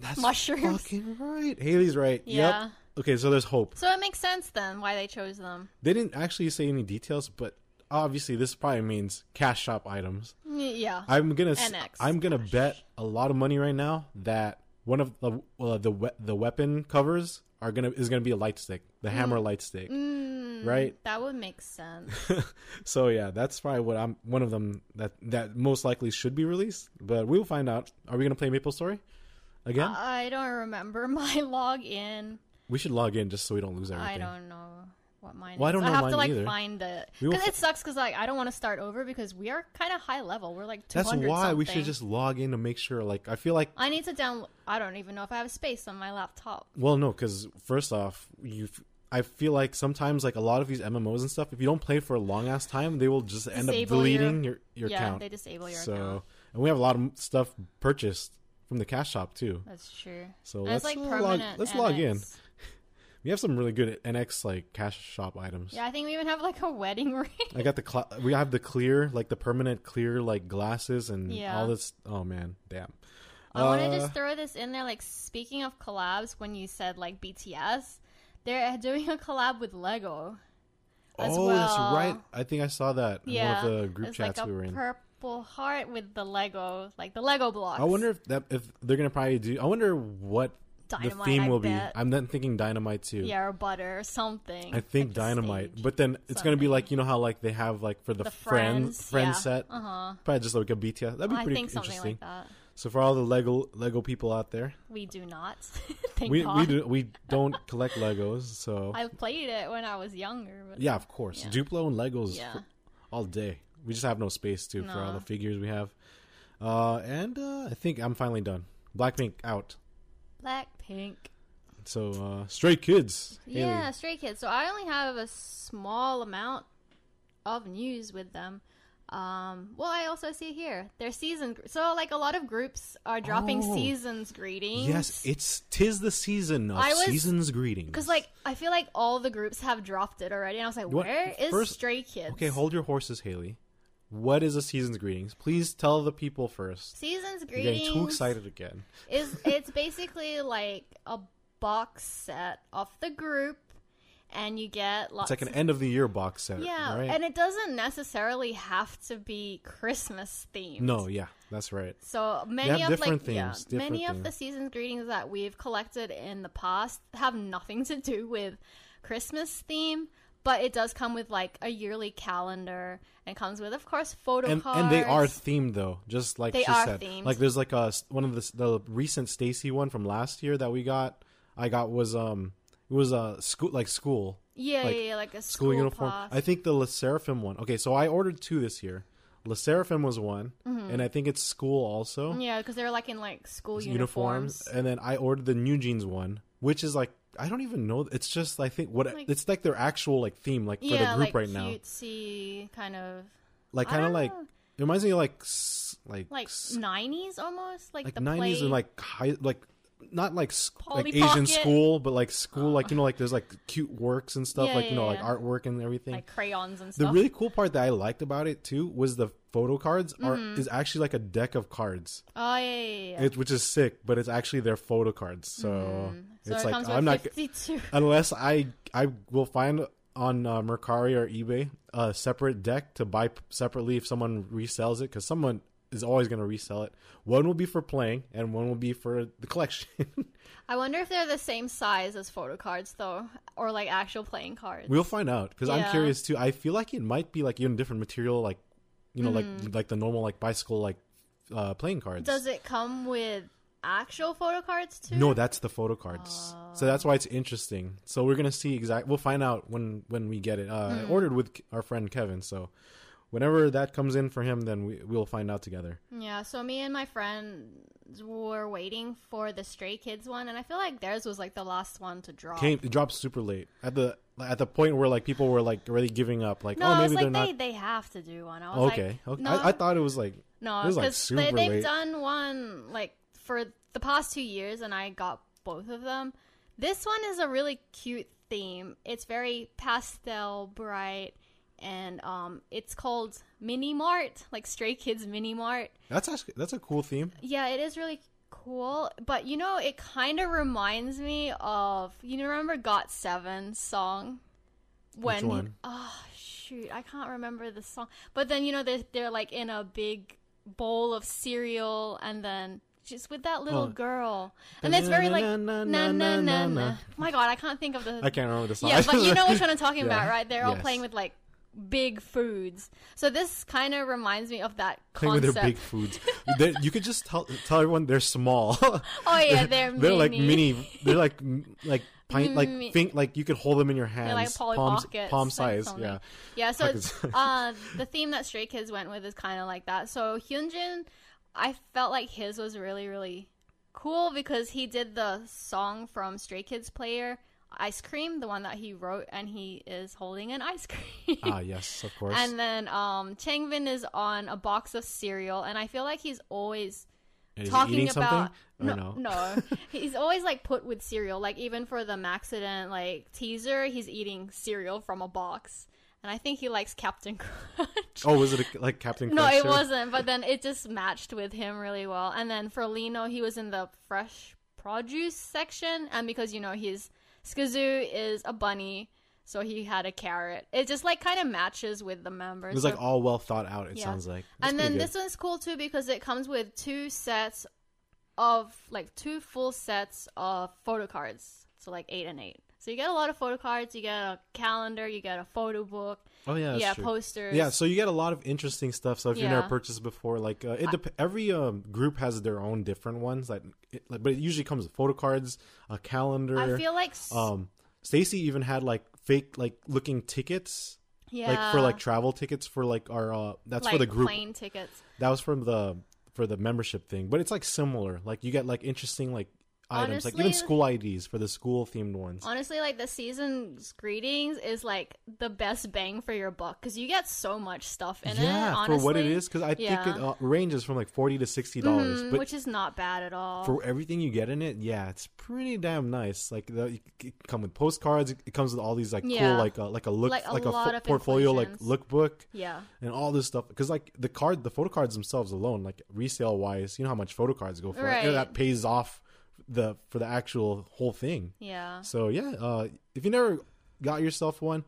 that's mushrooms. Fucking right. Haley's right. Yeah. Yep. Okay, so there's hope. So it makes sense then why they chose them. They didn't actually say any details, but obviously this probably means cash shop items. Yeah. I'm gonna NX. I'm gonna bet a lot of money right now that one of the uh, the we- the weapon covers are gonna is gonna be a light stick, the hammer light stick, Mm, right? That would make sense. so yeah, that's probably what I'm one of them that that most likely should be released, but we'll find out. Are we gonna play MapleStory again? I don't remember my login. We should log in just so we don't lose everything. I don't know what mine Well, I don't know have mine to like either. find it. Because it sucks because like I don't want to start over because we are kind of high level. We're like That's 200 why we should just log in to make sure. Like, I feel like I need to download. I don't even know if I have space on my laptop. Well, no, because first off, you. I feel like sometimes, like a lot of these MMOs and stuff, if you don't play for a long ass time, they will just end up Disable your- deleting your your, yeah, account. they disable your account. so, account. and we have a lot of stuff purchased from the cash shop too. That's true. So And let's it's like log, let's log in. We have some really good NX like cash shop items. Yeah, I think we even have like a wedding ring. I got the cl- we have the clear like the permanent clear like glasses and Yeah. all this. Oh man, damn. I want to Uh, just throw this in there. Like speaking of collabs, when you said like BTS, they're doing a collab with Lego. As oh, well. that's right. I think I saw that in Yeah, one of the group chats like we were in. purple heart with the Lego, like the Lego blocks. I wonder if that if they're gonna probably do. I wonder what Dynamite. the theme will be. I'm then thinking dynamite too. yeah, or butter or something. I think dynamite, stage. but then it's gonna be like you know how like they have like for the, the friends friends, friend yeah. set, Uh huh. probably just like a BTS. That'd be I pretty think something interesting. like that. So for all the Lego Lego people out there, We do not. Thank we God. we do we don't collect Legos, so I played it when I was younger. But yeah, of course, Yeah. Duplo and Legos Yeah. all day. We just have no space too for all the figures we have. Uh, and uh, I think I'm finally done. Blackpink out. Blackpink. So uh, Stray Kids. Haley. Yeah, Stray Kids. So I only have a small amount of news with them. Um, well, I also see here their season. So like a lot of groups are dropping Oh. seasons greetings. Yes, it's tis the season of was- seasons greetings. because like I feel like all the groups have dropped it already, and I was like, What- where is first- Stray Kids? okay, hold your horses, Haley. What is a season's greetings? Please tell the people first. Seasons You're greetings. getting too excited again. is it's basically like a box set of the group, and you get lots. It's like an end of the year box set, yeah, right? and it doesn't necessarily have to be Christmas themed. no, yeah, that's right. So many of like yeah, themes, different many of the season's greetings that we've collected in the past have nothing to do with Christmas theme, but it does come with like a yearly calendar and comes with, of course, photo And cards. and they are themed though, just like They she are said. themed. Like there's like a one of the the recent STAYC one from last year that we got. I got was um it was a school like school yeah, like, yeah, yeah, like a school, school, uniform. pass. I think the Le Sserafim one. Okay, so I ordered two this year. Le Sserafim was one, Mm-hmm. and I think it's school also. yeah, because they're like in like school uniforms. uniforms. and then I ordered the NewJeans one, which is like I don't even know. It's just I think what Like- it's like their actual like theme, like for yeah, the group like right now, cutesy kind of like kind of like know. it reminds me of like like like nineties almost, like, like the nineties and like high like not like s- like Polly Asian Pocket. school, but like school like you know like there's like cute works and stuff Yeah, like you yeah, know like artwork and everything. like crayons and stuff. the really cool part that I liked about it too was the photo cards are Mm-hmm. is actually like a deck of cards, oh yeah, yeah, yeah. yeah. it, which is sick. But it's actually their photo cards, so Mm-hmm. So it's it like I'm not 52. unless I I will find on uh, Mercari or eBay a separate deck to buy separately if someone resells it because someone is always going to resell it. One will be for playing and one will be for the collection. I wonder if they're the same size as photo cards though, or like actual playing cards. we'll find out because I'm curious too. I feel like it might be like even different material, like you know, Mm. like like the normal like bicycle like uh, playing cards. Does it come with actual photo cards too? No, that's the photo cards. So that's why it's interesting. So we're gonna see exact. We'll find out when when we get it. Uh, Hmm. I ordered with our friend Kevin. So whenever that comes in for him, then we we'll find out together. Yeah, so me and my friends were waiting for the Stray Kids one, and I feel like theirs was like the last one to drop. Came it dropped super late at the at the point where like people were like already giving up. Like no, oh maybe was they're like not. they, they have to do one. I was okay, like, okay. no, I, I thought it was like no, it was, like, super they, they've late. done one like for the past two years, and I got both of them. This one is a really cute theme. It's very pastel, bright, and um, it's called Mini Mart, like Stray Kids Mini Mart. that's actually that's a cool theme. Yeah, it is really cool. But you know, it kind of reminds me of you remember GOT7 song when Which one? oh shoot, I can't remember the song. But then you know they're they're like in a big bowl of cereal and then just with that little Oh. girl. And it's very like na Na, na na, my god, I can't think of the I can't remember the song. yeah, but you know which one I'm talking Yeah. about, right? They're all playing with like big foods. So this kind of reminds me of that Playing with their big foods. You could just tell tell everyone they're small. oh yeah, they're they're like mini. They're like like pint. Like Mi- think like you could hold them in your hands. They're like Polly palm, Pockets, palm size. something. Yeah. Yeah, so uh, the theme that Stray Kids went with is kind of like that. So Hyunjin, I felt like his was really really cool because he did the song from Stray Kids Player Ice Cream, the one that he wrote, and he is holding an ice cream. Ah yes, of course. and then um, Changbin is on a box of cereal, and I feel like he's always is talking about something? Or no? no, he's always like put with cereal. Like even for the Maxident like teaser, he's eating cereal from a box, and I think he likes Captain Crunch. Oh, was it a, like Captain? Crunch? No, it there? wasn't. But then it just matched with him really well. And then for Lee Know, he was in the fresh produce section, and because you know he's SKZOO is a bunny. So he had a carrot. It just like kind of matches with the members. It was like all well thought out. It Yeah. sounds like. That's and then pretty this one's cool too because it comes with two sets of like two full sets of photo cards. So like eight and eight. So you get a lot of photo cards. You get a calendar. You get a photo book. Oh yeah, yeah, posters. Yeah, so you get a lot of interesting stuff. So if you've never purchased before, like uh, it dep- every um, group has their own different ones. Like, it, like, but it usually comes with photo cards, a calendar. I feel like s- um, STAYC even had like fake like looking tickets, yeah, like for like travel tickets for like our uh that's like for the group. plane tickets. That was from the for the membership thing, but it's like similar. Like you get like interesting like items, like even school IDs for the school themed ones. Honestly, like the season's greetings is like the best bang for your buck because you get so much stuff in it. yeah, for what it is, because I think it uh, ranges from like forty to sixty dollars, but which is not bad at all. for everything you get in it, yeah, it's pretty damn nice. Like the, it come with postcards. It comes with all these like Yeah. cool like uh, like a look Like like, a a, fo- portfolio like lookbook yeah, and all this stuff. Because like the card, the photo cards themselves alone, like resale wise, you know how much photo cards go for. Right. And that pays off the for the actual whole thing. yeah, So yeah, uh, if you never got yourself one,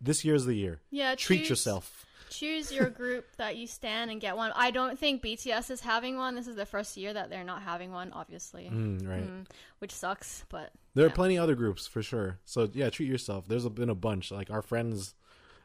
this year's the year. yeah. Treat choose- yourself. Choose your group that you stand and get one. I don't think BTS is having one. This is the first year that they're not having one, obviously, Mm, right. Mm, which sucks. But There are plenty other groups for sure. So yeah, treat yourself. There's been a bunch. Like our friends,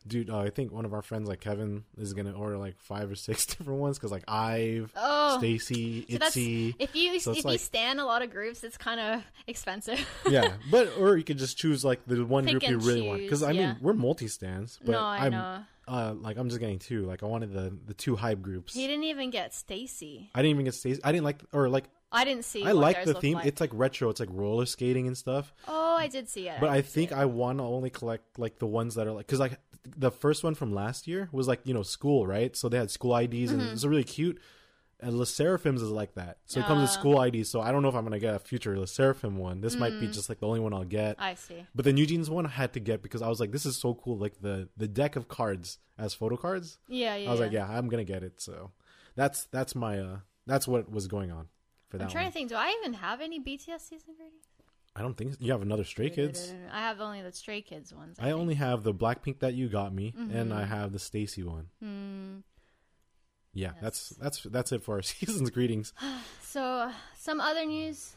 dude. Uh, I think one of our friends, like Kevin, is gonna order like five or six different ones because like Ive, oh, STAYC, so Itzy. if you So if you stand a lot of groups, it's kind of expensive. yeah, but or you could just choose like the one Pick group you really want. Because I choose, yeah. mean, we're multi stands, but no, I am know. uh like I'm just getting two. Like I wanted the the two hype groups. He didn't even get STAYC. I didn't even get STAYC. I didn't like or like I didn't see. I like the theme. Like. It's like retro. It's like roller skating and stuff. oh, I did see it. But I see think it. I want to only collect like the ones that are like because like the first one from last year was like you know school right, so they had school IDs and Mm-hmm. it was really cute. And Le Sserafims is like that, so it comes with Ah. school IDs. So I don't know if I'm gonna get a future Le Sserafim one. This might Mm. be just like the only one I'll get. I see. But the NewJeans one I had to get because I was like, this is so cool. Like the the deck of cards as photo cards. Yeah, yeah. I was yeah. like, yeah, I'm gonna get it. So that's that's my uh that's what was going on for that I'm trying one. to think. Do I even have any BTS season greetings? I don't think you have another Stray Kids. I have only the Stray Kids ones. I only have the Blackpink that you got me, and Mm-hmm. I have the STAYC one. Hmm. Yeah, that's that's that's it for our season's greetings. So some other news.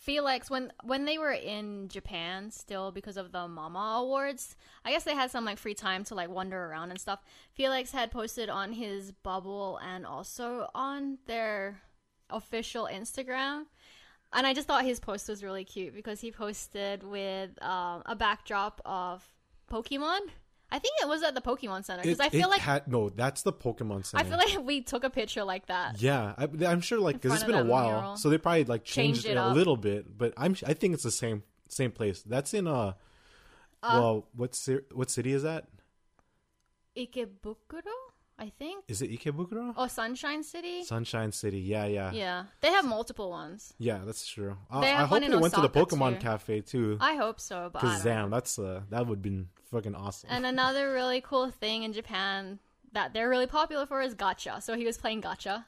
Felix, when when they were in Japan, still because of the Mama Awards, I guess they had some like free time to like wander around and stuff. Felix had posted on his bubble and also on their official Instagram. And I just thought his post was really cute because he posted with um, a backdrop of Pokemon. I think it was at the Pokemon Center because I feel like had, no, that's the Pokemon Center. I feel like we took a picture like that. yeah, I, I'm sure like because it's been a while, mural. so they probably like changed, Changed it, it a little bit. But I'm I think it's the same same place. That's in uh, well, what what city is that? Ikebukuro, I think. Is it Ikebukuro? Oh, Sunshine City. Sunshine City. Yeah, yeah, yeah. They have multiple ones. Yeah, that's true. I, I hope they went to the Pokemon too. Cafe too. I hope so, but Because damn, that's uh, that would been fucking awesome. And another really cool thing in Japan that they're really popular for is gacha. So he was playing gacha.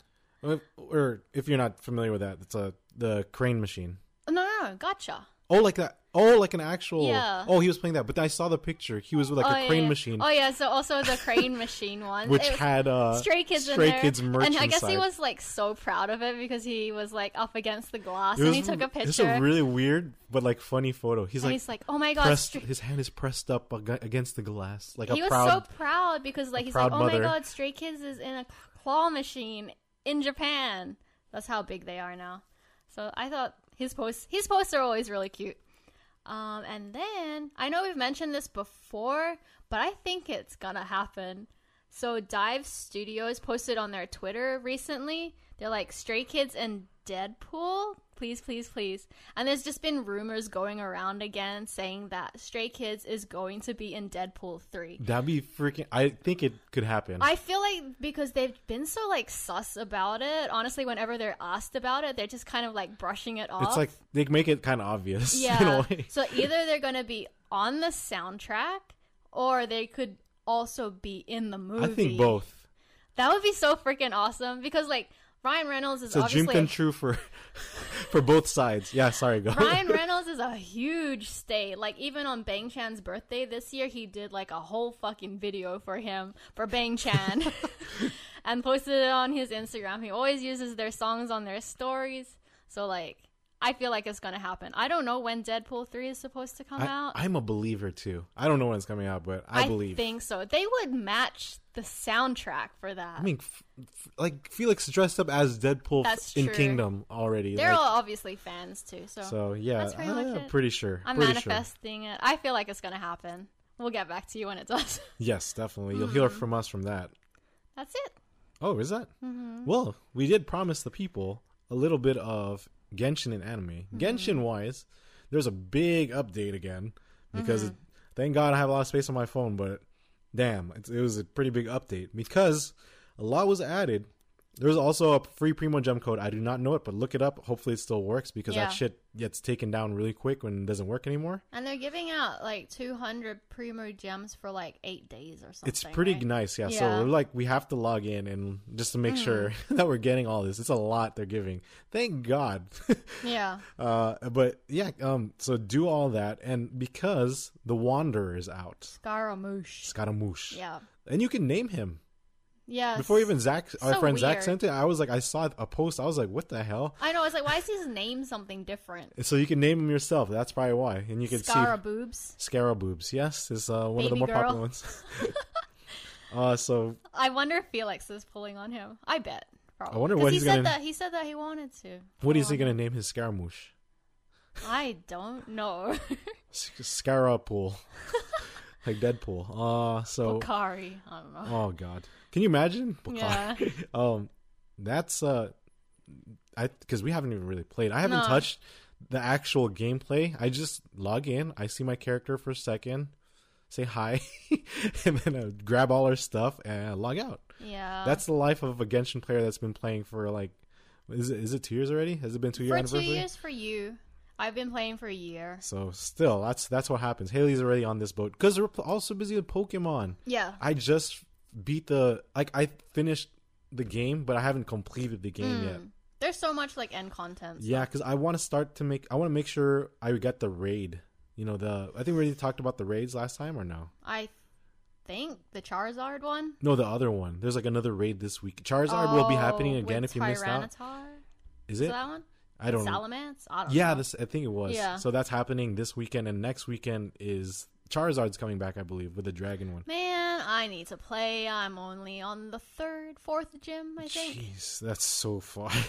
Or- if you're not familiar with that, it's a the crane machine. No, no, no, gacha. Oh, like that. Oh, like an actual. Yeah. Oh, he was playing that, but I saw the picture. He was with like oh, a yeah, crane yeah. machine, Oh yeah, so also the crane machine one, which had uh, Stray Kids Stray in there, Kids merch and I guess inside. he was like so proud of it because he was like up against the glass It and he took a picture. It's a really weird but like funny photo. He's and like he's like, "Oh my god!" pressed. His hand is pressed up against the glass, like he a was proud. so proud because like he's like, "Oh mother. my god, Stray Kids is in a claw machine in Japan." That's how big they are now. So I thought his posts his posts are always really cute. Um, and then I know we've mentioned this before, but I think it's gonna happen. So Dive Studios posted on their Twitter recently. They're like Stray Kids and Deadpool. Please, please, please. And there's just been rumors going around again saying that Stray Kids is going to be in Deadpool 3. That'd be freaking. I think it could happen. I feel like because they've been so like sus about it, honestly, whenever they're asked about it, they're just kind of like brushing it off. it's like they make it kind of obvious. in a Yeah. way. so either they're going to be on the soundtrack or they could also be in the movie. I think both. That would be so freaking awesome because like Ryan Reynolds is so a dream obviously come true for for both sides. Yeah, sorry, go. Ryan Reynolds is a huge stay. Like even on Bang Chan's birthday this year, he did like a whole fucking video for him for Bang Chan and posted it on his Instagram. He always uses their songs on their stories. So like, I feel like it's gonna happen. I don't know when Deadpool three is supposed to come I, out. I'm a believer too. I don't know when it's coming out, but I, believe. I think so. They would match the soundtrack for that. I mean, f- f- like Felix dressed up as Deadpool f- in. Kingdom already. They're like- all obviously fans too. So, so yeah, pretty it. pretty sure. I'm pretty sure. manifesting it. I feel like it's gonna happen. We'll get back to you when it does. Yes, definitely. You'll hear Mm. from us from that. That's it. Oh, is that? Mm-hmm. Well, we did promise the people a little bit of Genshin in anime. Mm-hmm. Genshin wise, there's a big update again because Mm-hmm. thank God I have a lot of space on my phone, but damn, it, it was a pretty big update because a lot was added. There's also a free Primogem code. I do not know it, but look it up. Hopefully, it still works because Yeah. that shit gets taken down really quick when it doesn't work anymore. And they're giving out like 200 Primogems for like eight days or something. It's pretty right? nice, yeah. So we're like we have to log in and just to make sure that we're getting all this. It's a lot they're giving. Thank God. Yeah. uh, but yeah, um, so do all that, and because the Wanderer is out, Scaramouche. Scaramouche, Yeah. and you can name him Yeah. before even Zach, our So friend Zach sent it. I was like, I saw a post. I was like, what the hell? I know. I was like, why is his name something different? So you can name him yourself. That's probably why, and you can see Scaraboobs. Scaraboobs. Yes, is uh, one of the more girl. popular ones. uh, so I wonder if Felix is pulling on him. I bet. Probably. I wonder what he he's said gonna- that he said that he wanted to. What is he gonna name his Scaramouche? I don't know. S- Scarapool, like Deadpool. Uh, so Bakari. I don't know. oh god, can you imagine? Yeah. um, that's uh, I because we haven't even really played. I haven't No. touched the actual gameplay. I just log in. I see my character for a second, say hi, and then I grab all our stuff and I log out. Yeah. That's the life of a Genshin player that's been playing for like, is it is it two years already? Has it been two year for two years for you. I've been playing for a year. So still, that's that's what happens. Haley's already on this boat because we're also busy with Pokemon. Yeah. I just beat the like I finished the game, but I haven't completed the game yet. Mm. There's so much like end content. so- Yeah, because I want to start to make. I want to make sure I get the raid. You know the. I think we already talked about the raids last time, or no? I think the Charizard one. No, the other one. There's like another raid this week. Charizard will be happening Oh, again if you missed out. Is Is it? that one? I don't. know. Salamence? I don't Yeah, know. this I think it was. Yeah. So that's happening this weekend, and next weekend is Charizard's coming back, I believe, with the dragon one. Man, I need to play. I'm only on the third, fourth gym, I think. Jeez, that's so far.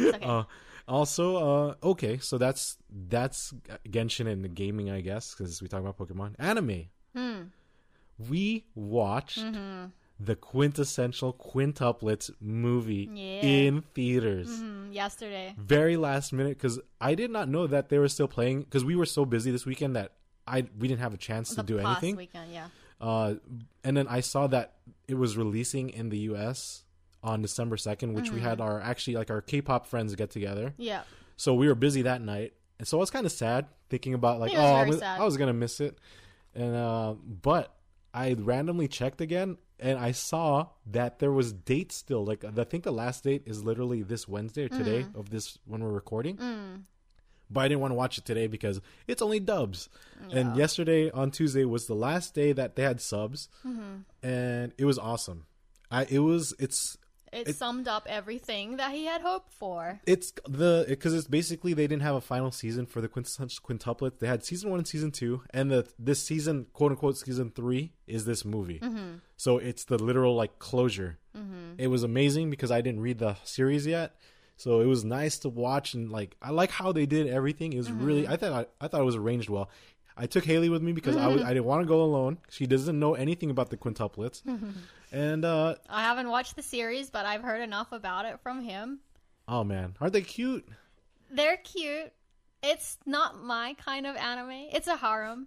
Okay. uh, also, uh, okay, so that's that's Genshin and the gaming, I guess, because we talk about Pokemon anime. Hmm. We watched Mm-hmm. The quintessential quintuplets movie Yeah. in theaters. Hmm, yesterday. Very last minute because I did not know that they were still playing because we were so busy this weekend that I we didn't have a chance to do anything. weekend, yeah. Uh, and then I saw that it was releasing in the U.S. on December second, which we Mm-hmm. had our actually like our K-pop friends get together. Yeah. So we were busy that night, and so I was kind of sad thinking about like, oh, I was. I was gonna miss it, and uh, but I randomly checked again, and I saw that there was dates still. Like I think the last date is literally this Wednesday or today Mm. of this when we're recording. But I didn't want to watch it today because it's only dubs. And yesterday on Tuesday was the last day that they had subs, Mm-hmm. and it was awesome. I it was it's It, summed up everything that he had hoped for. it's the because it's basically they didn't have a final season for the quintessential quintuplet. They had season one and season two, and the this season, quote unquote, season three is this movie. Mm-hmm. So it's the literal like closure. Mm-hmm. It was amazing because I didn't read the series yet, so it was nice to watch and like I like how they did everything. It was really mm-hmm. I thought I, I thought it was arranged well. I took Haley with me because I was, I didn't want to go alone. She doesn't know anything about the quintuplets, and uh I haven't watched the series, but I've heard enough about it from him. oh man, aren't they cute? They're cute. It's not my kind of anime. It's a harem.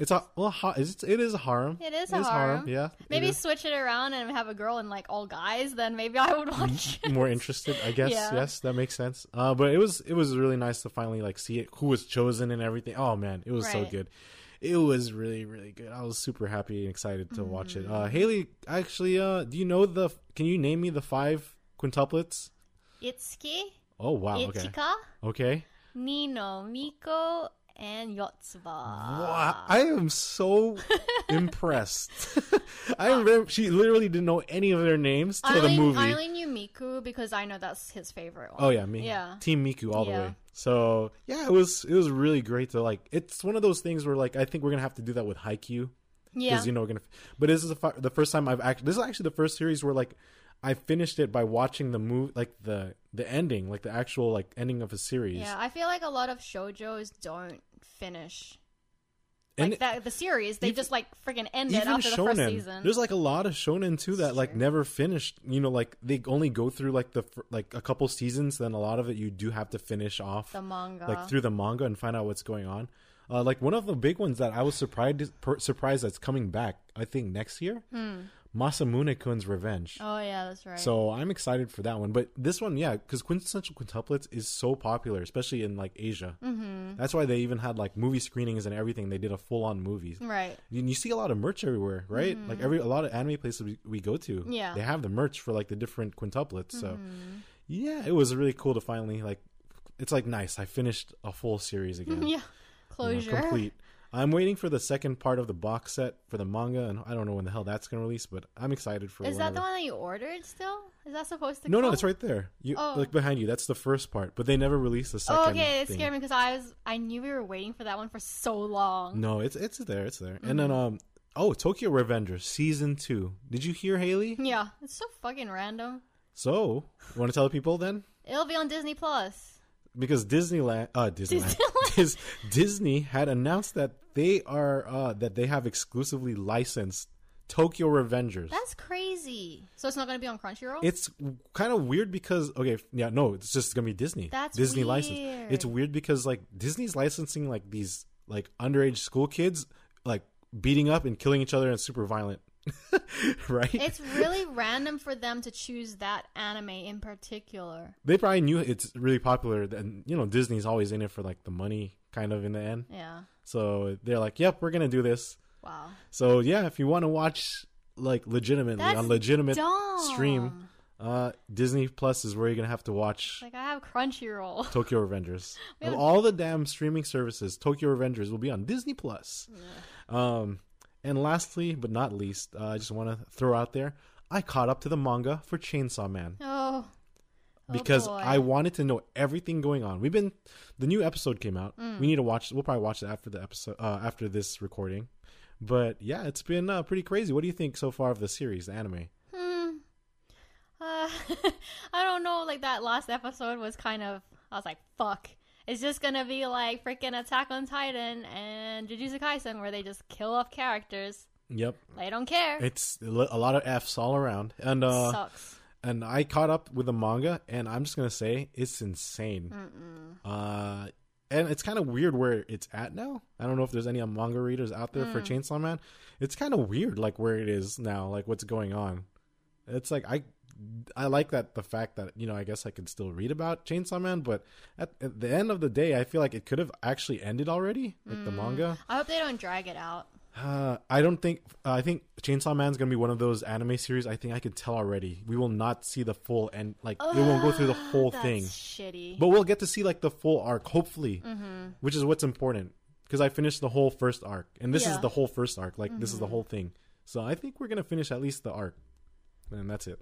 It's a well, ha- it's, it is a harem. It is a harem. Yeah, Maybe switch it around and have a girl and like all guys. Then maybe I would watch. more interested. I guess. Yeah. Yes, that makes sense. Uh, but it was it was really nice to finally like see it, who was chosen and everything. Oh man, it was so good. It was really really good. I was super happy and excited to watch it. Mm. Uh, Haley, actually, uh, do you know the? Can you name me the five quintuplets? Itsuki, Oh wow. Okay. Ichika, Okay. Nino, Miku, and Yotsuba. Wow, I am so impressed. I remember she literally didn't know any of their names till the movie. I only knew Miku because I know that's his favorite one. Oh yeah, me. Yeah. Team Miku all the way. So yeah, it was it was really great to like. It's one of those things where like I think we're gonna have to do that with Haikyuu Yeah. because you know we're gonna. But this is the, the first time I've actually. This is actually the first series where like I finished it by watching the move like the the ending like the actual like ending of a series. Yeah, I feel like a lot of shoujos don't finish And like that. The series they even- just like freaking end it after the first season. there's like a lot of shonen too that like never finished. You know, like they only go through like the like a couple seasons. Then a lot of it you do have to finish off the manga. like through the manga and find out what's going on. Uh, like one of the big ones that I was surprised per, surprised that's coming back. I think next year, Masamune Kun's Revenge. oh yeah, that's right. So I'm excited for that one. But this one, yeah, because quintessential quintuplets is so popular, especially in like Asia. Mm-hmm. That's why they even had like movie screenings and everything. They did a full on movie. right. And you see a lot of merch everywhere, right? Like every a lot of anime places we, we go to, Mm-hmm. Yeah. Mm-hmm. they have the merch for like the different quintuplets. So yeah, it was really cool to finally like. It's like nice. I finished a full series again. Yeah. you know, Closure. complete. I'm waiting for the second part of the box set for the manga, and I don't know when the hell that's gonna release, but I'm excited for. Is that the one that you ordered still? Is that supposed to No, come? no, it's right there. You Oh. like behind you. That's the first part, but they never released the second. Oh, okay. It thing. scared me because I was I knew we were waiting for that one for so long. No, it's it's there. It's there. And Mm-hmm. then um oh Tokyo Revengers season two. Did you hear Haley? Yeah, it's so fucking random. So want to tell the people then? It'll be on Disney Plus. Because Disneyland, uh, Disneyland. Dis- Disney had announced that they are uh that they have exclusively licensed Tokyo Revengers. That's crazy. So it's not going to be on Crunchyroll. it's kind of weird because okay, yeah, no, it's just gonna be Disney. That's Disney license. It's weird because like Disney's licensing like these like underage school kids like beating up and killing each other and super violent, right? It's really random for them to choose that anime in particular. they probably knew it's really popular, and you know Disney's always in it for like the money, kind of in the end. Yeah. So they're like, "Yep, we're gonna do this." Wow. So yeah, if you want to watch like legitimately That's on legitimate dumb. stream, uh, Disney Plus is where you're gonna have to watch Like I have Crunchyroll. Tokyo Avengers. Have- all the damn streaming services, Tokyo Avengers will be on Disney Plus. Um, and lastly, but not least, uh, I just want to throw out there, I caught up to the manga for Chainsaw Man Oh. Oh, because boy. I wanted to know everything going on. We've been the new episode came out. Mm. We need to watch. We'll probably watch it after the episode uh, after this recording. But yeah, it's been uh, pretty crazy. What do you think so far of the series, the anime? Hmm. Uh, I don't know. Like that last episode was kind of. I was like, "Fuck." It's just gonna be like freaking Attack on Titan and Jujutsu Kaisen, where they just kill off characters. Yep, They don't care. it's a lot of Fs all around, and uh, Sucks. and I caught up with the manga, and I'm just gonna say it's insane. Uh, and it's kind of weird where it's at now. I don't know if there's any manga readers out there for Chainsaw Man. It's kind of weird, like where it is now, like what's going on. It's like I, I like that the fact that you know I guess I could still read about Chainsaw Man, but at, at the end of the day, I feel like it could have actually ended already, like the manga. I hope they don't drag it out. Uh, I don't think. Uh, I think Chainsaw Man's gonna be one of those anime series. I think I can tell already. We will not see the full end. Like it won't go through the whole thing, shitty. but we'll get to see like the full arc, hopefully, Mm-hmm. which is what's important. Because I finished the whole first arc, and this is Yeah. Mm-hmm. the whole first arc. Like this is the whole thing. So I think we're gonna finish at least the arc, and that's it.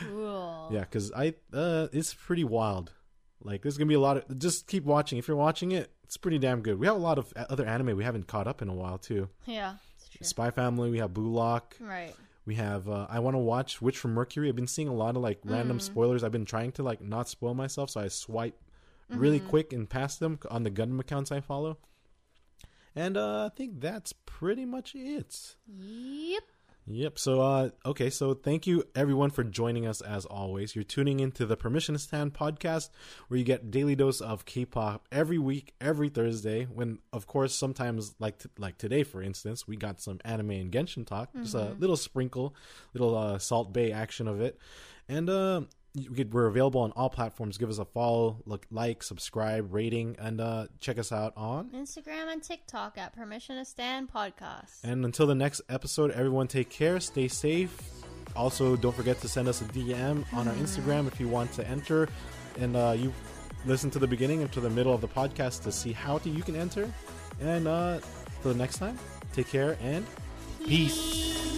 cool. Yeah, because I uh, it's pretty wild. Like there's gonna be a lot of. Just keep watching. If you're watching it, it's pretty damn good. We have a lot of other anime we haven't caught up in a while too. Yeah, it's true. Spy Family. We have Blue Lock. Right. We have. Uh, I want to watch Witch from Mercury. I've been seeing a lot of like random spoilers. I've been trying to like not spoil myself, so I swipe really quick and past them on the Gundam accounts I follow. And uh, I think that's pretty much it. Yep. Yep. So, uh, okay. So, thank you everyone for joining us as always. You're tuning into the Permission to Stand podcast, where you get daily dose of K-pop every week, every Thursday. When, of course, sometimes like t- like today, for instance, we got some anime and Genshin talk, just a little sprinkle, little uh, Salt Bae action of it, and uh, you could, we're available on all platforms. Give us a follow, look, like, subscribe, rating, and uh, check us out on Instagram and TikTok at Permission to Stand Podcast. And until the next episode, everyone take care, stay safe. Also, don't forget to send us a DM on our Instagram if you want to enter. And uh, you listen to the beginning and to the middle of the podcast to see how to, you can enter. And uh, for the next time, take care and peace.